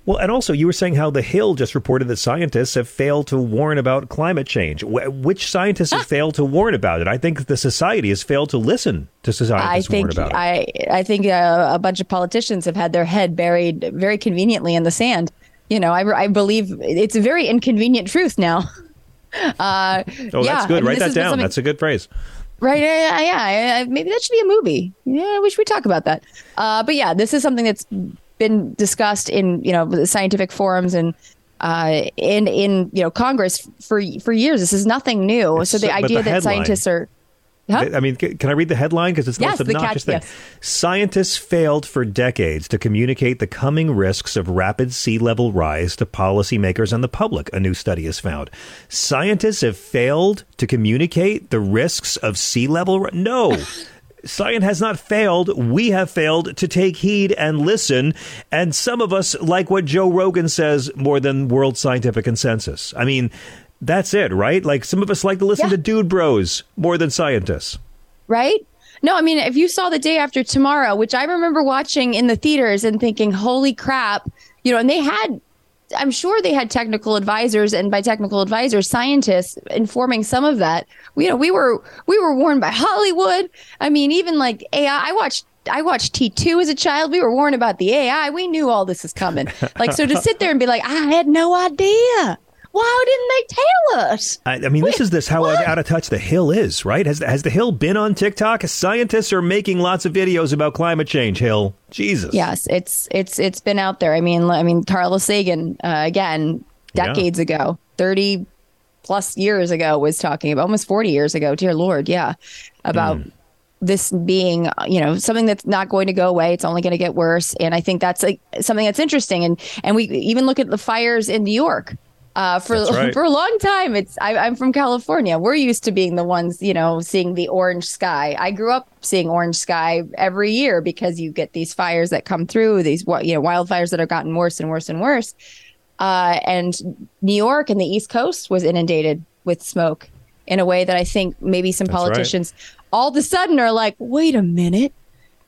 Well, and also you were saying how the Hill just reported that scientists have failed to warn about climate change. Wh- which scientists have failed to warn about it? I think the society has failed to listen to I scientists warn think about it. I I think uh, a bunch of politicians have had their head buried very conveniently in the sand. You know, I, I believe it's a very inconvenient truth now. Uh, oh, yeah, that's I good. mean, Write that down. something- That's a good phrase. Right. Yeah. Yeah. yeah. Maybe that should be a movie. Yeah. We should talk about that. Uh, but yeah, this is something that's been discussed in you know the scientific forums and uh, in in you know Congress for for years. This is nothing new. so the so- idea the that headline- scientists are. Huh? I mean, can I read the headline? Because it's the Yes, most the catch- obnoxious thing. yes. Scientists failed for decades to communicate the coming risks of rapid sea level rise to policymakers and the public, a new study has found. Scientists have failed to communicate the risks of sea level ri- No. Science has not failed. We have failed to take heed and listen. And some of us like what Joe Rogan says more than world scientific consensus. I mean, that's it, right? Like some of us like to listen to dude bros more than scientists. right? No, I mean, if you saw the day after tomorrow, which I remember watching in the theaters and thinking, holy crap, you know, and they had, I'm sure they had technical advisors, and by technical advisors, scientists informing some of that. You know, we were we were warned by Hollywood. I mean, even like AI. I watched I watched T2 as a child. We were warned about the AI. We knew all this is coming. Like, so to sit there and be like, I had no idea. Why didn't they tell us? I, I mean, this is this how out of touch the Hill is, right? Has has the Hill been on TikTok? Scientists are making lots of videos about climate change. Hill, Jesus. Yes, it's it's it's been out there. I mean, I mean, Carlos Sagan uh, again, Yeah. decades ago, thirty plus years ago, was talking about almost forty years ago. Dear Lord, yeah, about this being you know something that's not going to go away. It's only going to get worse, and I think that's like something that's interesting. And and we even look at the fires in New York. Uh, for right. for a long time, it's I, I'm from California. We're used to being the ones, you know, seeing the orange sky. I grew up seeing orange sky every year because you get these fires that come through, these you know wildfires that have gotten worse and worse and worse. Uh, and New York and the East Coast was inundated with smoke in a way that I think maybe some That's right. politicians all of a sudden are like, wait a minute,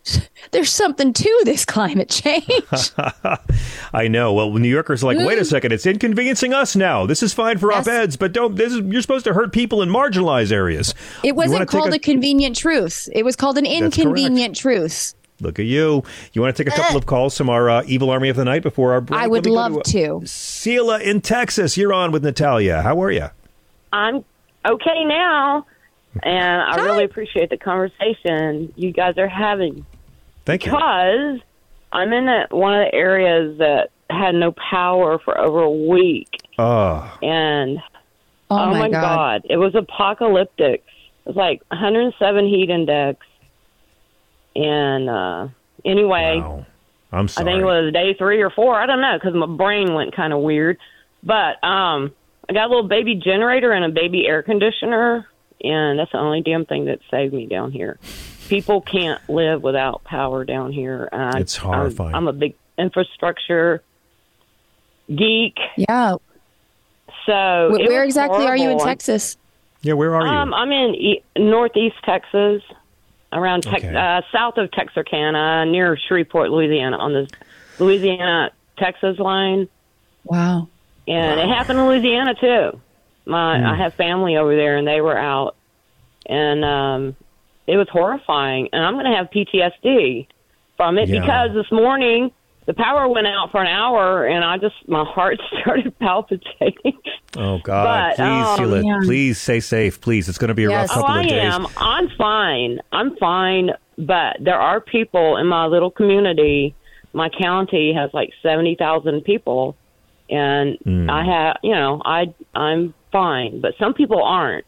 there's something to this climate change. I know. Well, New Yorkers are like, wait a Mm. second, it's inconveniencing us now. This is fine for op eds, but don't. This is you're supposed to hurt people in marginalized areas. It wasn't called a, a- convenient truth. It was called an inconvenient truth. Look at you. You want to take a couple of calls from our uh, evil army of the night before our break? I would me go love to. Sheila in Texas, you're on with Natalia. How are you? I'm okay now, and I really appreciate the conversation you guys are having. Thank you. Because I'm in a, one of the areas that had no power for over a week, Oh, and Oh, my my God. god, it was apocalyptic. It was like 107 heat index, and uh anyway. I'm sorry. I think it was day three or four. I don't know because my brain went kind of weird. But um, I got a little baby generator and a baby air conditioner, and that's the only damn thing that saved me down here. People can't live without power down here. And I- It's horrifying. I'm, I'm a big infrastructure geek. Yeah. So Wh- where was exactly are you in. Texas? Yeah, where are you? Um, I'm in e- northeast Texas, around Tex Okay. uh, south of Texarkana, near Shreveport, Louisiana, on the Louisiana Texas line. Wow. And it happened in Louisiana too. My Hmm. I have family over there, and they were out, and um, it was horrifying. And I'm going to have PTSD from it Yeah. because this morning the power went out for an hour, and I just my heart started palpitating. oh God! But, please, um, Sheila, yeah. please stay safe. Please, it's going to be a rough Oh, couple I of days. am. I'm fine. I'm fine. But there are people in my little community. My county has like seventy thousand people, and Hmm. I have, you know, I I'm fine. But some people aren't.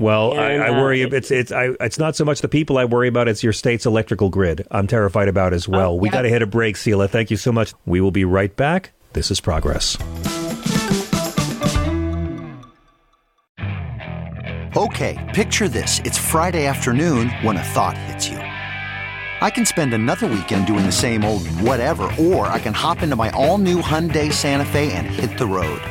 Well, I, And, I uh, worry. It's it's I, it's not so much the people I worry about. It's your state's electrical grid. I'm terrified about as well. we yeah. got to hit a break, Sheila. Thank you so much. We will be right back. This is progress. Okay, picture this. It's Friday afternoon when a thought hits you. I can spend another weekend doing the same old whatever, or I can hop into my all new Hyundai Santa Fe and hit the road.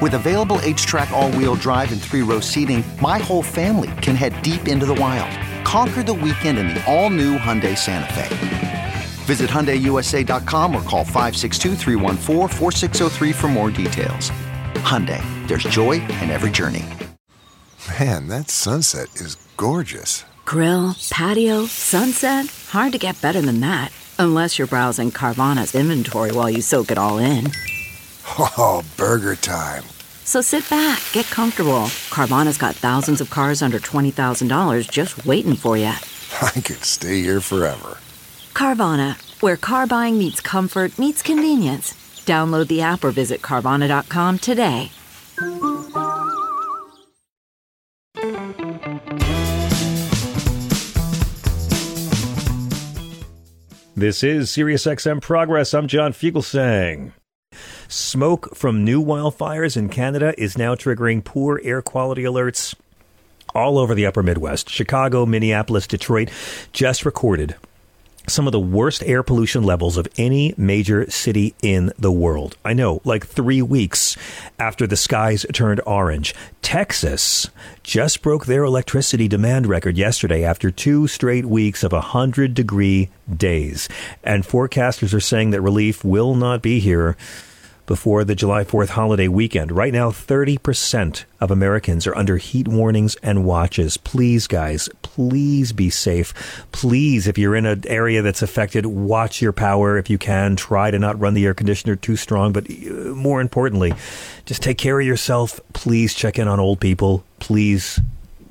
With available HTRAC, all wheel drive, and three row seating, my whole family can head deep into the wild. Conquer the weekend in the all new Hyundai Santa Fe. Visit HyundaiUSA.com or call 562-314-4603 for more details. Hyundai, there's joy in every journey. Man, that sunset is gorgeous. Grill, patio, sunset. Hard to get better than that. Unless you're browsing Carvana's inventory while you soak it all in. Oh, burger time. So sit back, get comfortable. Carvana's got thousands of cars under $20,000 just waiting for you. I could stay here forever. Carvana, where car buying meets comfort, meets convenience. Download the app or visit Carvana.com today. This is SiriusXM Progress. I'm John Fugelsang. Smoke from new wildfires in Canada is now triggering poor air quality alerts all over the upper Midwest. Chicago, Minneapolis, Detroit just recorded some of the worst air pollution levels of any major city in the world. I know, like three weeks after the skies turned orange. Texas just broke their electricity demand record yesterday after two straight weeks of 100 degree days. And forecasters are saying that relief will not be here before the July 4th holiday weekend. Right now, 30% of Americans are under heat warnings and watches. Please, guys, please be safe. Please, if you're in an area that's affected, watch your power if you can. Try to not run the air conditioner too strong, but uh, more importantly, just take care of yourself. Please check in on old people. Please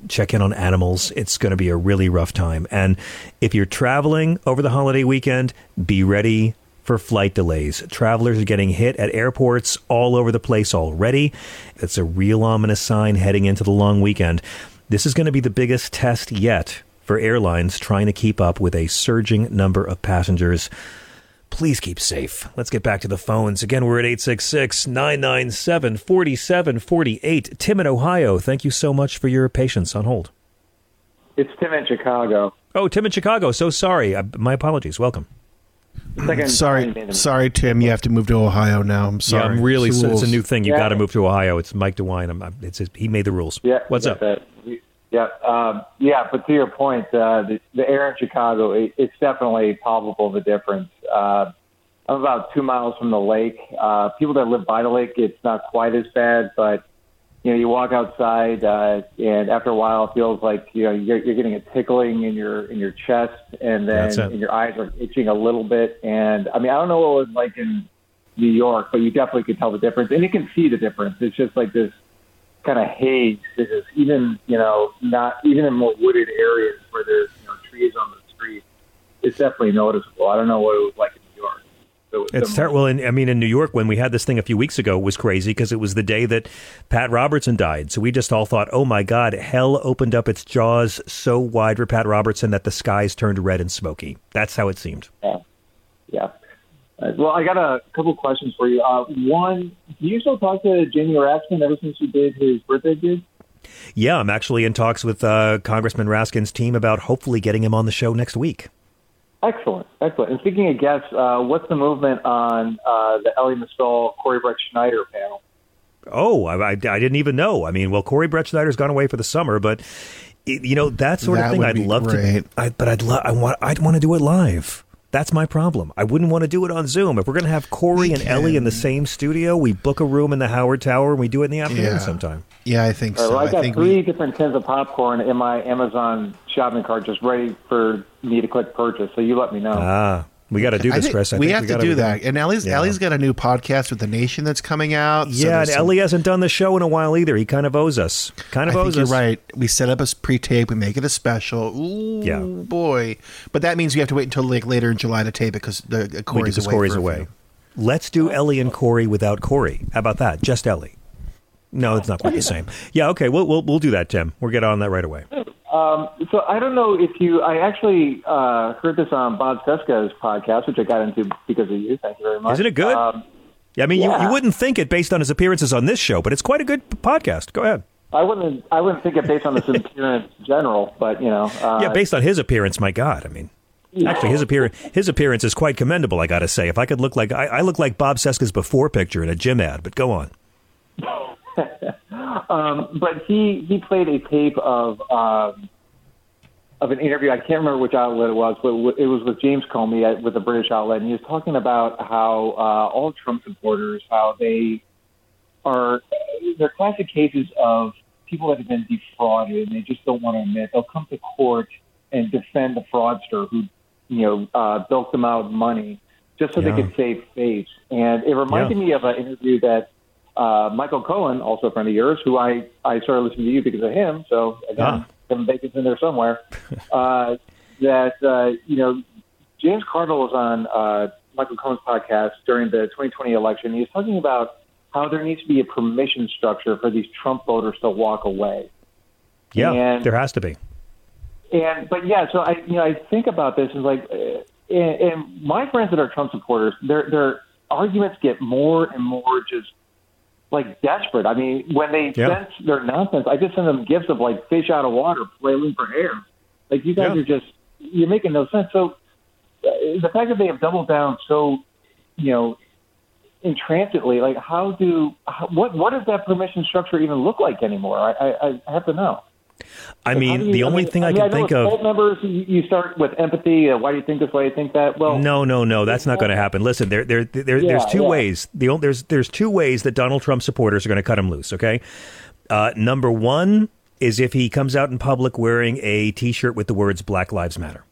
check in on animals. It's going to be a really rough time. And if you're traveling over the holiday weekend, be ready for flight delays. Travelers are getting hit at airports all over the place already. It's a real ominous sign heading into the long weekend. This is going to be the biggest test yet for airlines trying to keep up with a surging number of passengers. Please keep safe. Let's get back to the phones. Again, we're at 866 997 4748. Tim in Ohio, thank you so much for your patience on hold. It's Tim in Chicago. Oh, Tim in Chicago. So sorry. Uh, my apologies. Welcome. Second, sorry, sorry, Tim. You have to move to Ohio now. I'm sorry. Yeah, I'm really. It's the It's a new thing. You Yeah. got to move to Ohio. It's Mike DeWine. I'm, I'm, it's his, he made the rules. Yeah. What's up? that's it. Yeah. Um, yeah. But to your point, uh, the, the air in Chicago, it, it's definitely palpable the difference. Uh, I'm about two miles from the lake. Uh, people that live by the lake, it's not quite as bad, but you know, you walk outside, uh, and after a while, it feels like you know you're, you're getting a tickling in your in your chest, and then and your eyes are itching a little bit. And I mean, I don't know what it was like in New York, but you definitely could tell the difference, and you can see the difference. It's just like this kind of haze. This is even you know not even in more wooded areas where there's you know trees on the street. It's definitely noticeable. I don't know what it was like in It's terrible. Well, in, I mean, in New York, when we had this thing a few weeks ago, it was crazy because it was the day that Pat Robertson died. So we just all thought, oh my God, hell opened up its jaws so wide for Pat Robertson that the skies turned red and smoky. That's how it seemed. Yeah. Yeah. Uh, well, I got a couple questions for you. Uh, one, do you still talk to Jamie Raskin ever since you did his birthday gig? Yeah, I'm actually in talks with uh, Congressman Raskin's team about hopefully getting him on the show next week. Excellent, excellent. And speaking of guests, uh, what's the movement on uh, the Elie Mystal, Corey Brett Schneider panel? Oh, I, I, I didn't even know. I mean, well, Corey Brettschneider's gone away for the summer, but it, you know that sort That of thing. I'd love great. to. I, but I'd love. I want. I'd want to do it live. That's my problem. I wouldn't want to do it on Zoom. If we're going to have Corey and Elie in the same studio, we book a room in the Howard Tower and we do it in the afternoon Yeah. sometime. Yeah, I think All right, so. well, I I got think three we, different tins of popcorn in my Amazon shopping cart, just ready for me to click purchase. So you let me know. Ah, we got to do I this, think Chris. I we have to gotta- do that. And Elie's Yeah. Elie's got a new podcast with the Nation that's coming out. so yeah, and some- Elie hasn't done the show in a while either. He kind of owes us. Kind of I owes think you're us. right. We set up a pre-tape. We make it a special. Ooh, Yeah. boy. But that means we have to wait until like later in July to tape it because the uh, We Corey's away. Corey's away. Let's do Ellie and Corey without Corey. How about that? Just Ellie. No, it's not quite the same. Yeah, okay, we'll we'll we'll do that, Tim. We'll get on that right away. Um, so I don't know if you. I actually uh, heard this on Bob Cesca's podcast, which I got into because of you. Thank you very much. Isn't it good? Um, I mean, you, yeah. you wouldn't think it based on his appearances on this show, but it's quite a good podcast. Go ahead. I wouldn't. I wouldn't think it based on this appearance in general, but you know. Uh, yeah, based on his appearance, my God, I mean, actually, his appearance his appearance is quite commendable. I got to say, if I could look like I, I look like Bob Cesca's before picture in a gym ad, but go on. um, but he he played a tape of um, of an interview. I can't remember which outlet it was, but it was with James Comey at, with the British outlet, and he was talking about how uh, all Trump supporters, how they are, they're classic cases of people that have been defrauded and they just don't want to admit. They'll come to court and defend the fraudster who, you know, uh, built them out money just so Yeah. they could save face. And it reminded Yeah. me of an interview that uh, Michael Cohen, also a friend of yours, who I, I started listening to you because of him. So again, Ah. Kevin Bacon's in there somewhere. uh, that uh, you know, James Carville was on uh, Michael Cohen's podcast during the 2020 election. He was talking about how there needs to be a permission structure for these Trump voters to walk away. Yeah, And- there has to be. And but yeah, so I you know I think about this and like, uh, and, and my friends that are Trump supporters, their their arguments get more and more just like desperate. I mean, when they Yeah. sense their nonsense, I just send them gifts of like fish out of water, flailing for air. Like you guys Yeah. are just you're making no sense. So uh, the fact that they have doubled down so you know intransitely, like how do how, what what does that permission structure even look like anymore? I I, I have to know. I mean, you- the only mean- thing I, mean, can know think of. Members, you, start with empathy. Uh, why do you think this way? You think that? Well, No, no, no. That's not going to happen. Listen, there, there, there there's two yeah. ways. The only, there's there's two ways that Donald Trump supporters are going to cut him loose. Okay, uh, number one is if he comes out in public wearing a T-shirt with the words "Black Lives Matter."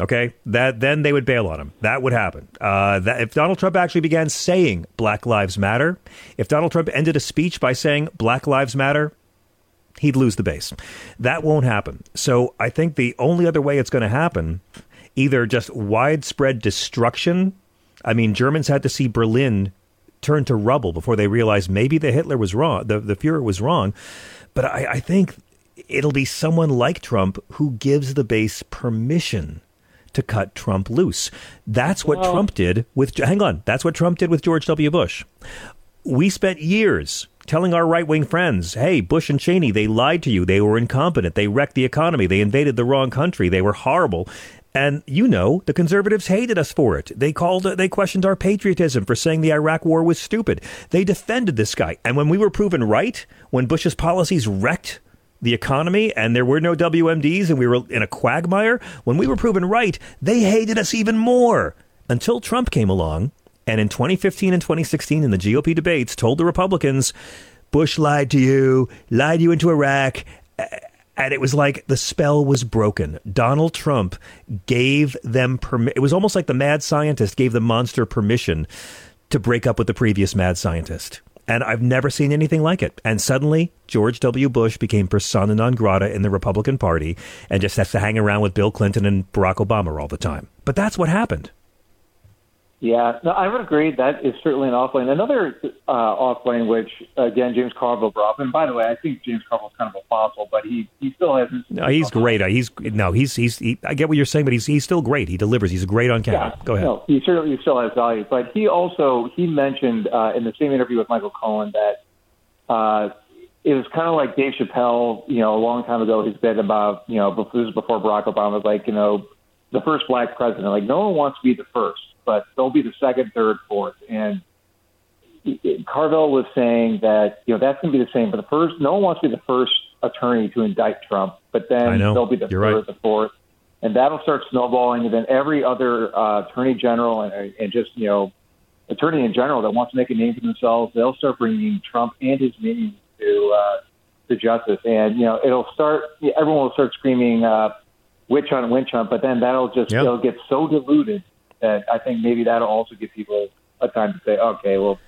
Okay, that then they would bail on him. That would happen. Uh, that if Donald Trump actually began saying "Black Lives Matter," if Donald Trump ended a speech by saying "Black Lives Matter," he'd lose the base. That won't happen. So I think the only other way it's going to happen, either just widespread destruction. I mean, Germans had to see Berlin turn to rubble before they realized maybe the Hitler was wrong, the, the Fuhrer was wrong. But I, I think it'll be someone like Trump who gives the base permission to cut Trump loose. That's what Well- Trump did with, hang on, that's what Trump did with George W. Bush we spent years telling our right wing friends, hey, Bush and Cheney, they lied to you. They were incompetent. They wrecked the economy. They invaded the wrong country. They were horrible. And you know, the conservatives hated us for it. They called, they questioned our patriotism for saying the Iraq war was stupid. They defended this guy. And when we were proven right, when Bush's policies wrecked the economy and there were no WMDs and we were in a quagmire, when we were proven right, they hated us even more until Trump came along and in 2015 and 2016 in the GOP debates told the Republicans, Bush lied to you, lied you into Iraq. And it was like the spell was broken. Donald Trump gave them permission. It was almost like the mad scientist gave the monster permission to break up with the previous mad scientist. And I've never seen anything like it. And suddenly, George W. Bush became persona non grata in the Republican Party and just has to hang around with Bill Clinton and Barack Obama all the time. But that's what happened. Yeah, no, I would agree. That is certainly an off lane. Another uh, off lane, which again James Carville brought up. And by the way, I think James Carville's kind of a fossil, but he he still has. His, No, he's great. He's no, he's he's. He, I get what you're saying, but he's he's still great. He delivers. He's great on camera. Yeah, Go ahead. No, he certainly still has value. But he also he mentioned uh, in the same interview with Michael Cohen that uh, it was kind of like Dave Chappelle, you know, a long time ago. His bit about you know this was before Barack Obama was like you know the first black president. Like no one wants to be the first, but they'll be the second, third, fourth, and. Carville was saying that you know that's going to be the same for the first. No one wants to be the first attorney to indict Trump, but then they'll be the You're third, right. the fourth, and that'll start snowballing. And then every other uh, attorney general and, and just you know attorney in general that wants to make a name for themselves, they'll start bringing Trump and his minions to uh, to justice. And you know it'll start. Everyone will start screaming uh, witch hunt, witch hunt, but then that'll just Yep. it'll get so diluted that I think maybe that'll also give people a time to say, okay, well,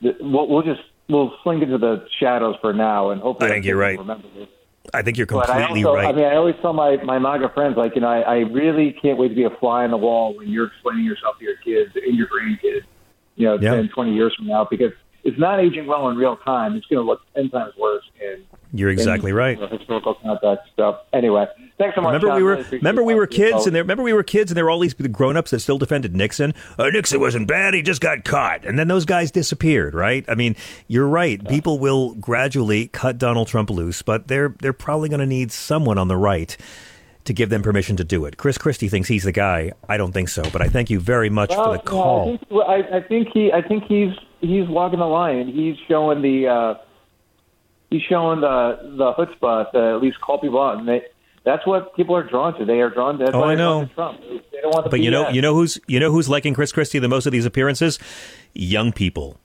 th- we'll, we'll just we'll slink into the shadows for now, and hopefully I think you're right. Remember this. I think you're completely also, right. I mean, I always tell my my MAGA friends, like, you know, I, I really can't wait to be a fly on the wall when you're explaining yourself to your kids and your grandkids, you know, Yeah. 10, 20 years from now, because it's not aging well in real time. It's going to look ten times worse in You're exactly right. historical context. So anyway, thanks so much. Remember John. we were Really remember we were kids and there remember we were kids and there were all these grown-ups that still defended Nixon. Uh, Nixon wasn't bad, he just got caught. And then those guys disappeared, right? I mean, you're right. People will gradually cut Donald Trump loose, but they're they're probably going to need someone on the right to give them permission to do it. Chris Christie thinks he's the guy. I don't think so, but I thank you very much Well, for the call. I, think, I, I think he, I think he's he's walking the line. He's showing the, uh, he's showing the the chutzpah to at least call people out. And they, That's what people are drawn to. They are drawn to. That's Oh, I know. to Trump. They don't want the But you know, you know who's you know who's liking Chris Christie the most of these appearances? Young people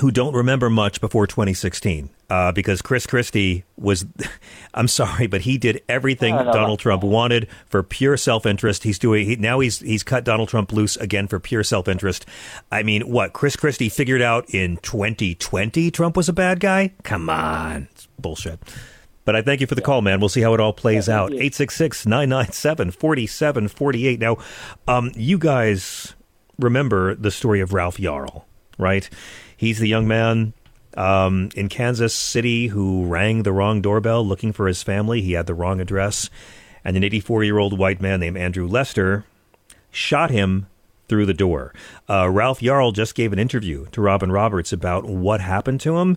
who don't remember much before 2016, uh, because Chris Christie was. I'm sorry, but he did everything No, no, Donald Trump wanted for pure self-interest. He's doing he, now. He's he's cut Donald Trump loose again for pure self-interest. I mean, what Chris Christie figured out in 2020 Trump was a bad guy? Come on, it's bullshit. But I thank you for the call, man. We'll see how it all plays out. 866 997 4748. Now, um, you guys remember the story of Ralph Yarl, right? He's the young man um, in Kansas City who rang the wrong doorbell looking for his family. He had the wrong address. And an 84 year old white man named Andrew Lester shot him through the door. Uh, Ralph Yarl just gave an interview to Robin Roberts about what happened to him.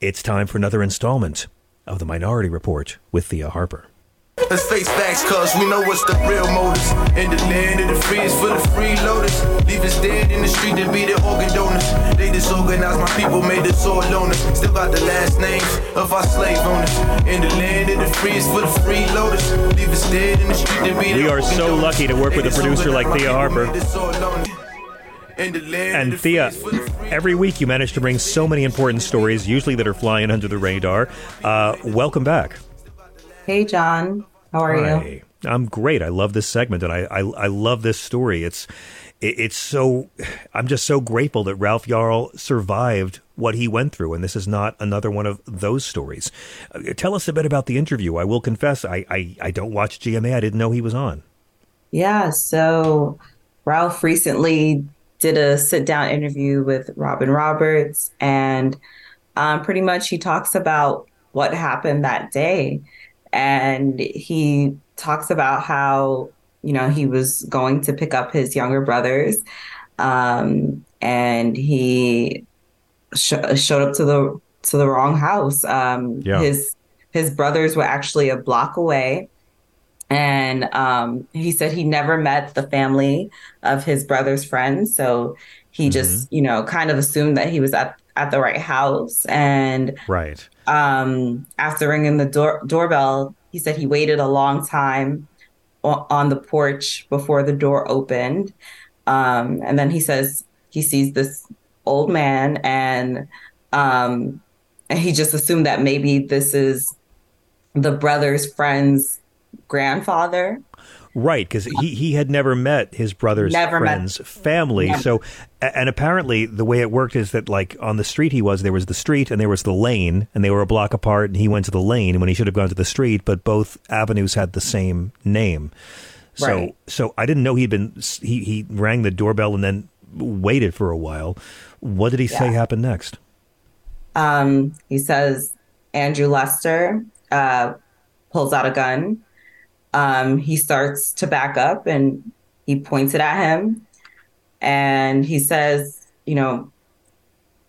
It's time for another installment of the Minority Report with Thea Harper. Let's face facts, cuz we know what's the real motives. In the land of the free is full of freeloaders. Leave us dead in the street to be the organ donors. They disorganized my people, made us all loners. Still got the last names of our slave owners. In the land of the free is full of freeloaders. Leave us dead in the street to be the We are organ so donors. lucky to work with a producer like Thea Harper. people, made us all loners. In the land And Thea, every week you manage to bring so many important stories, usually that are flying under the radar. Uh, welcome back. Hey, John. How are you? I'm great. I love this segment, and I I, I love this story. It's it, it's so I'm just so grateful that Ralph Yarl survived what he went through, and this is not another one of those stories. Uh, tell us a bit about the interview. I will confess, I I, I don't watch GMA. I didn't know he was on. Yeah. So Ralph recently did a sit down interview with Robin Roberts, and um, pretty much he talks about what happened that day. And he talks about how, you know, he was going to pick up his younger brothers. Um, and he sh- showed up to the to the wrong house. Um, Yeah. His his brothers were actually a block away, and um, he said he never met the family of his brother's friends, so he just you know kind of assumed that he was at at the right house. And Right. Um, after ringing the door doorbell, he said he waited a long time o- on the porch before the door opened. Um, and then he says he sees this old man and um, and he just assumed that maybe this is the brother's friend's grandfather. Right, because he, he had never met his brother's Never met- friend's family. Never. So, and apparently the way it worked is that like on the street he was, there was the street and there was the lane, and they were a block apart, and he went to the lane when he should have gone to the street, but both avenues had the same name. So, Right. so I didn't know he'd been he he rang the doorbell and then waited for a while. What did he say happened next? Um, he says Andrew Lester uh, pulls out a gun. Um, he starts to back up and he points it at him. And he says, you know,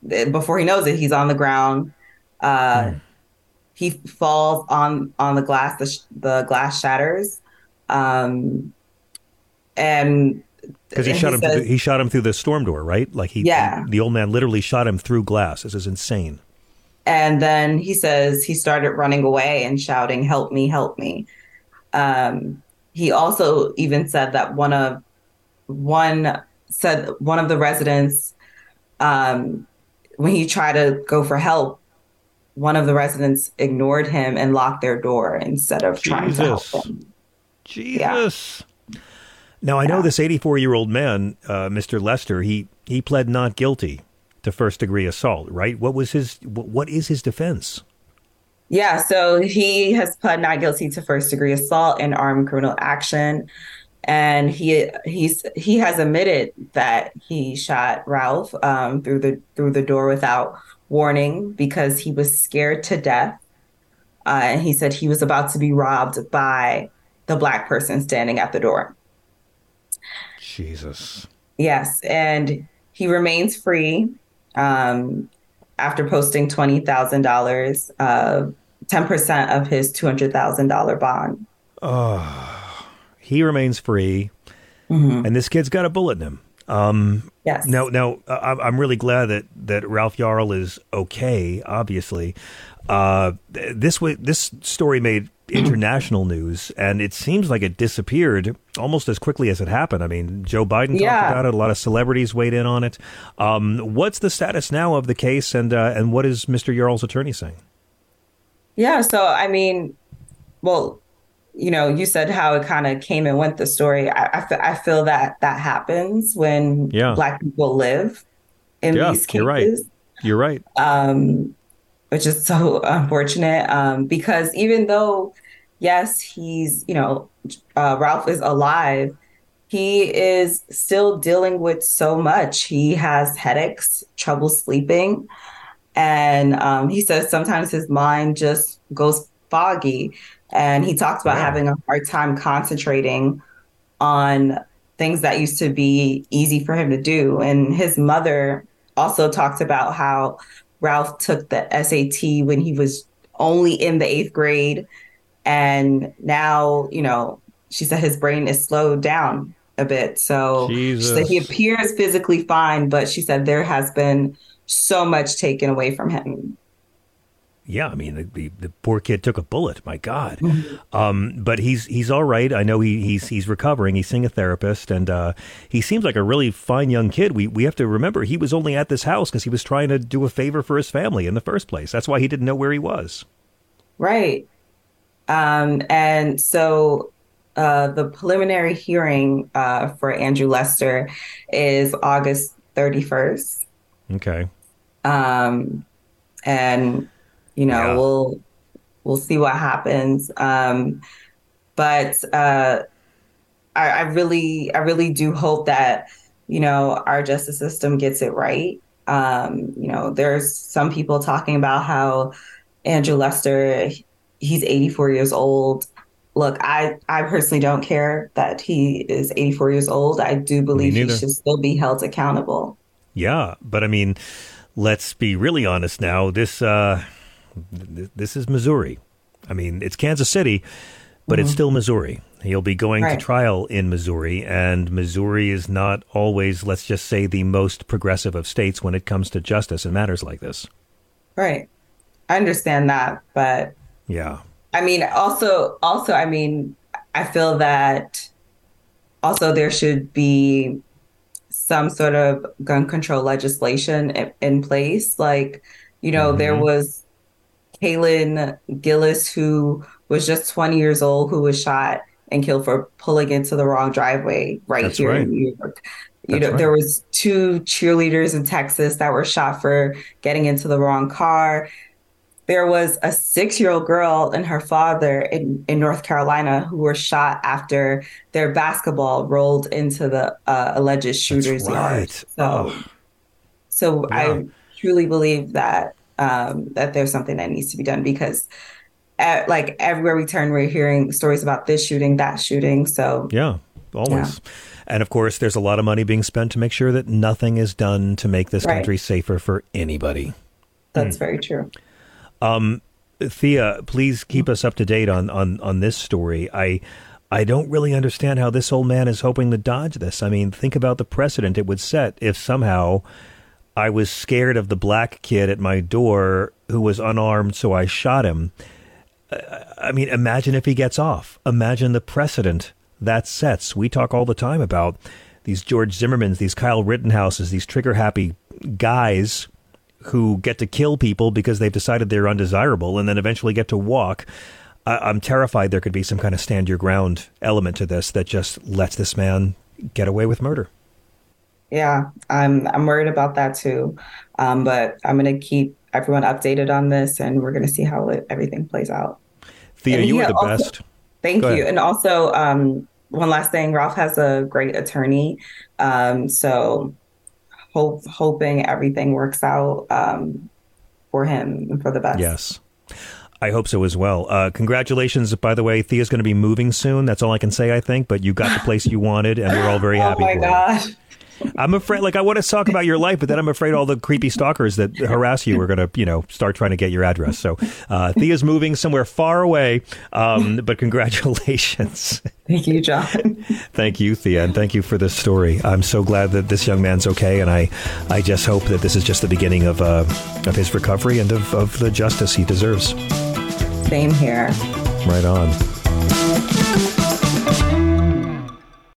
before he knows it, he's on the ground. Uh, He falls on on the glass. The, sh- the glass shatters. Um, and Because he and shot him. says- the, he shot him through the storm door, right? Like he, Yeah. the old man literally shot him through glass. This is insane. And then he says he started running away and shouting, Help me, help me. Um, he also even said that one of one said one of the residents um, when he tried to go for help, one of the residents ignored him and locked their door instead of trying to help him. Jesus. Now I know this 84 year old man, uh, Mr. Lester. He he pled not guilty to first degree assault. Right? What was his? What is his defense? Yeah, so he has pled not guilty to first degree assault and armed criminal action, and he he's he has admitted that he shot Ralph um, through the through the door without warning because he was scared to death, uh, and he said he was about to be robbed by the black person standing at the door. Jesus. Yes, and he remains free. Um, after posting twenty thousand dollars dollars 10% of his $200,000 bond. Oh, he remains free. Mm-hmm. And this kid's got a bullet in him. Um, yes. Now, now uh, I'm really glad that, that Ralph Yarl is okay, obviously. Uh, this, this story made international news, and it seems like it disappeared almost as quickly as it happened. I mean, Joe Biden yeah. talked about it. A lot of celebrities weighed in on it. Um, what's the status now of the case, and uh, and what is Mr. Yarl's attorney saying? Yeah, so I mean, well, you know, you said how it kind of came and went the story. I, I, fe- I feel that that happens when Yeah. Black people live in yeah, these cases. you're right. You're right. um, which is so unfortunate um, because even though, yes, he's, you know, uh, Ralph is alive, he is still dealing with so much. He has headaches, trouble sleeping. And um, he says sometimes his mind just goes foggy. And he talks about having a hard time concentrating on things that used to be easy for him to do. And his mother also talked about how Ralph took the SAT when he was only in the eighth grade. And now, you know, she said his brain is slowed down a bit. So she said he appears physically fine, but she said there has been so much taken away from him. Yeah, I mean the, the, the poor kid took a bullet. My God, Mm-hmm. um, but he's he's all right. I know he, he's he's recovering. He's seeing a therapist, and uh, he seems like a really fine young kid. We we have to remember he was only at this house because he was trying to do a favor for his family in the first place. That's why he didn't know where he was. Right. Um, and so uh, the preliminary hearing uh, for Andrew Lester is August 31st. Okay. Um, and, you know, Yeah. we'll we'll see what happens. Um, but uh, I, I really, I really do hope that, you know, our justice system gets it right. Um, you know, there's some people talking about how Andrew Lester, he's 84 years old. Look, I, I personally don't care that he is 84 years old. I do believe he should still be held accountable. Yeah, but I mean, let's be really honest now. This uh, th- this is Missouri. I mean, it's Kansas City, but it's Mhm. still Missouri. He'll be going Right. to trial in Missouri, and Missouri is not always, let's just say, the most progressive of states when it comes to justice in matters like this. Right. I understand that, but Yeah. I mean, also, also, I mean, I feel that also there should be some sort of gun control legislation in, in place. Like, you know, there Mhm. was Kaylin Gillis, who was just 20 years old, who was shot and killed for pulling into the wrong driveway right That's here right. in New York. You That's know, right. there was two cheerleaders in Texas that were shot for getting into the wrong car there was a six-year-old girl and her father in, in North Carolina who were shot after their basketball rolled into the uh, alleged shooter's yard. right. So, Oh. so Yeah. I truly believe that um, that there's something that needs to be done because, at, like everywhere we turn, we're hearing stories about this shooting, that shooting. So Yeah, always. And of course, there's a lot of money being spent to make sure that nothing is done to make this Right. country safer for anybody. that's very true. Um, Thea, please keep us up to date on, on, on this story. I I don't really understand how this old man is hoping to dodge this. I mean, think about the precedent it would set if somehow I was scared of the black kid at my door who was unarmed, so I shot him. I mean, imagine if he gets off. Imagine the precedent that sets. We talk all the time about these George Zimmermans, these Kyle Rittenhouses, these trigger happy guys who get to kill people because they've decided they're undesirable and then eventually get to walk. I- I'm terrified there could be some kind of stand your ground element to this that just lets this man get away with murder. Yeah, I'm I'm worried about that too. Um, but I'm gonna keep everyone updated on this, and we're gonna see how it, everything plays out. Thea, And you are the also- best. Thank Go you. ahead. And also, um, one last thing, Ralph has a great attorney. Um, so hope hoping everything works out um, for him and for the best. Yes. I hope so as well. Uh, congratulations, by the way. Thea's going to be moving soon. That's all I can say, I think. But you got the place you wanted, and we're all very Oh happy my for you. I'm afraid, like, I want to talk about your life, but then I'm afraid all the creepy stalkers that harass you are going to, you know, start trying to get your address. So uh, Thea's moving somewhere far away, um, but congratulations. Thank you, John. thank you, Thea, and thank you for this story. I'm so glad that this young man's okay, and I, I just hope that this is just the beginning of, uh, of his recovery and of, of the justice he deserves. Same here. Right on.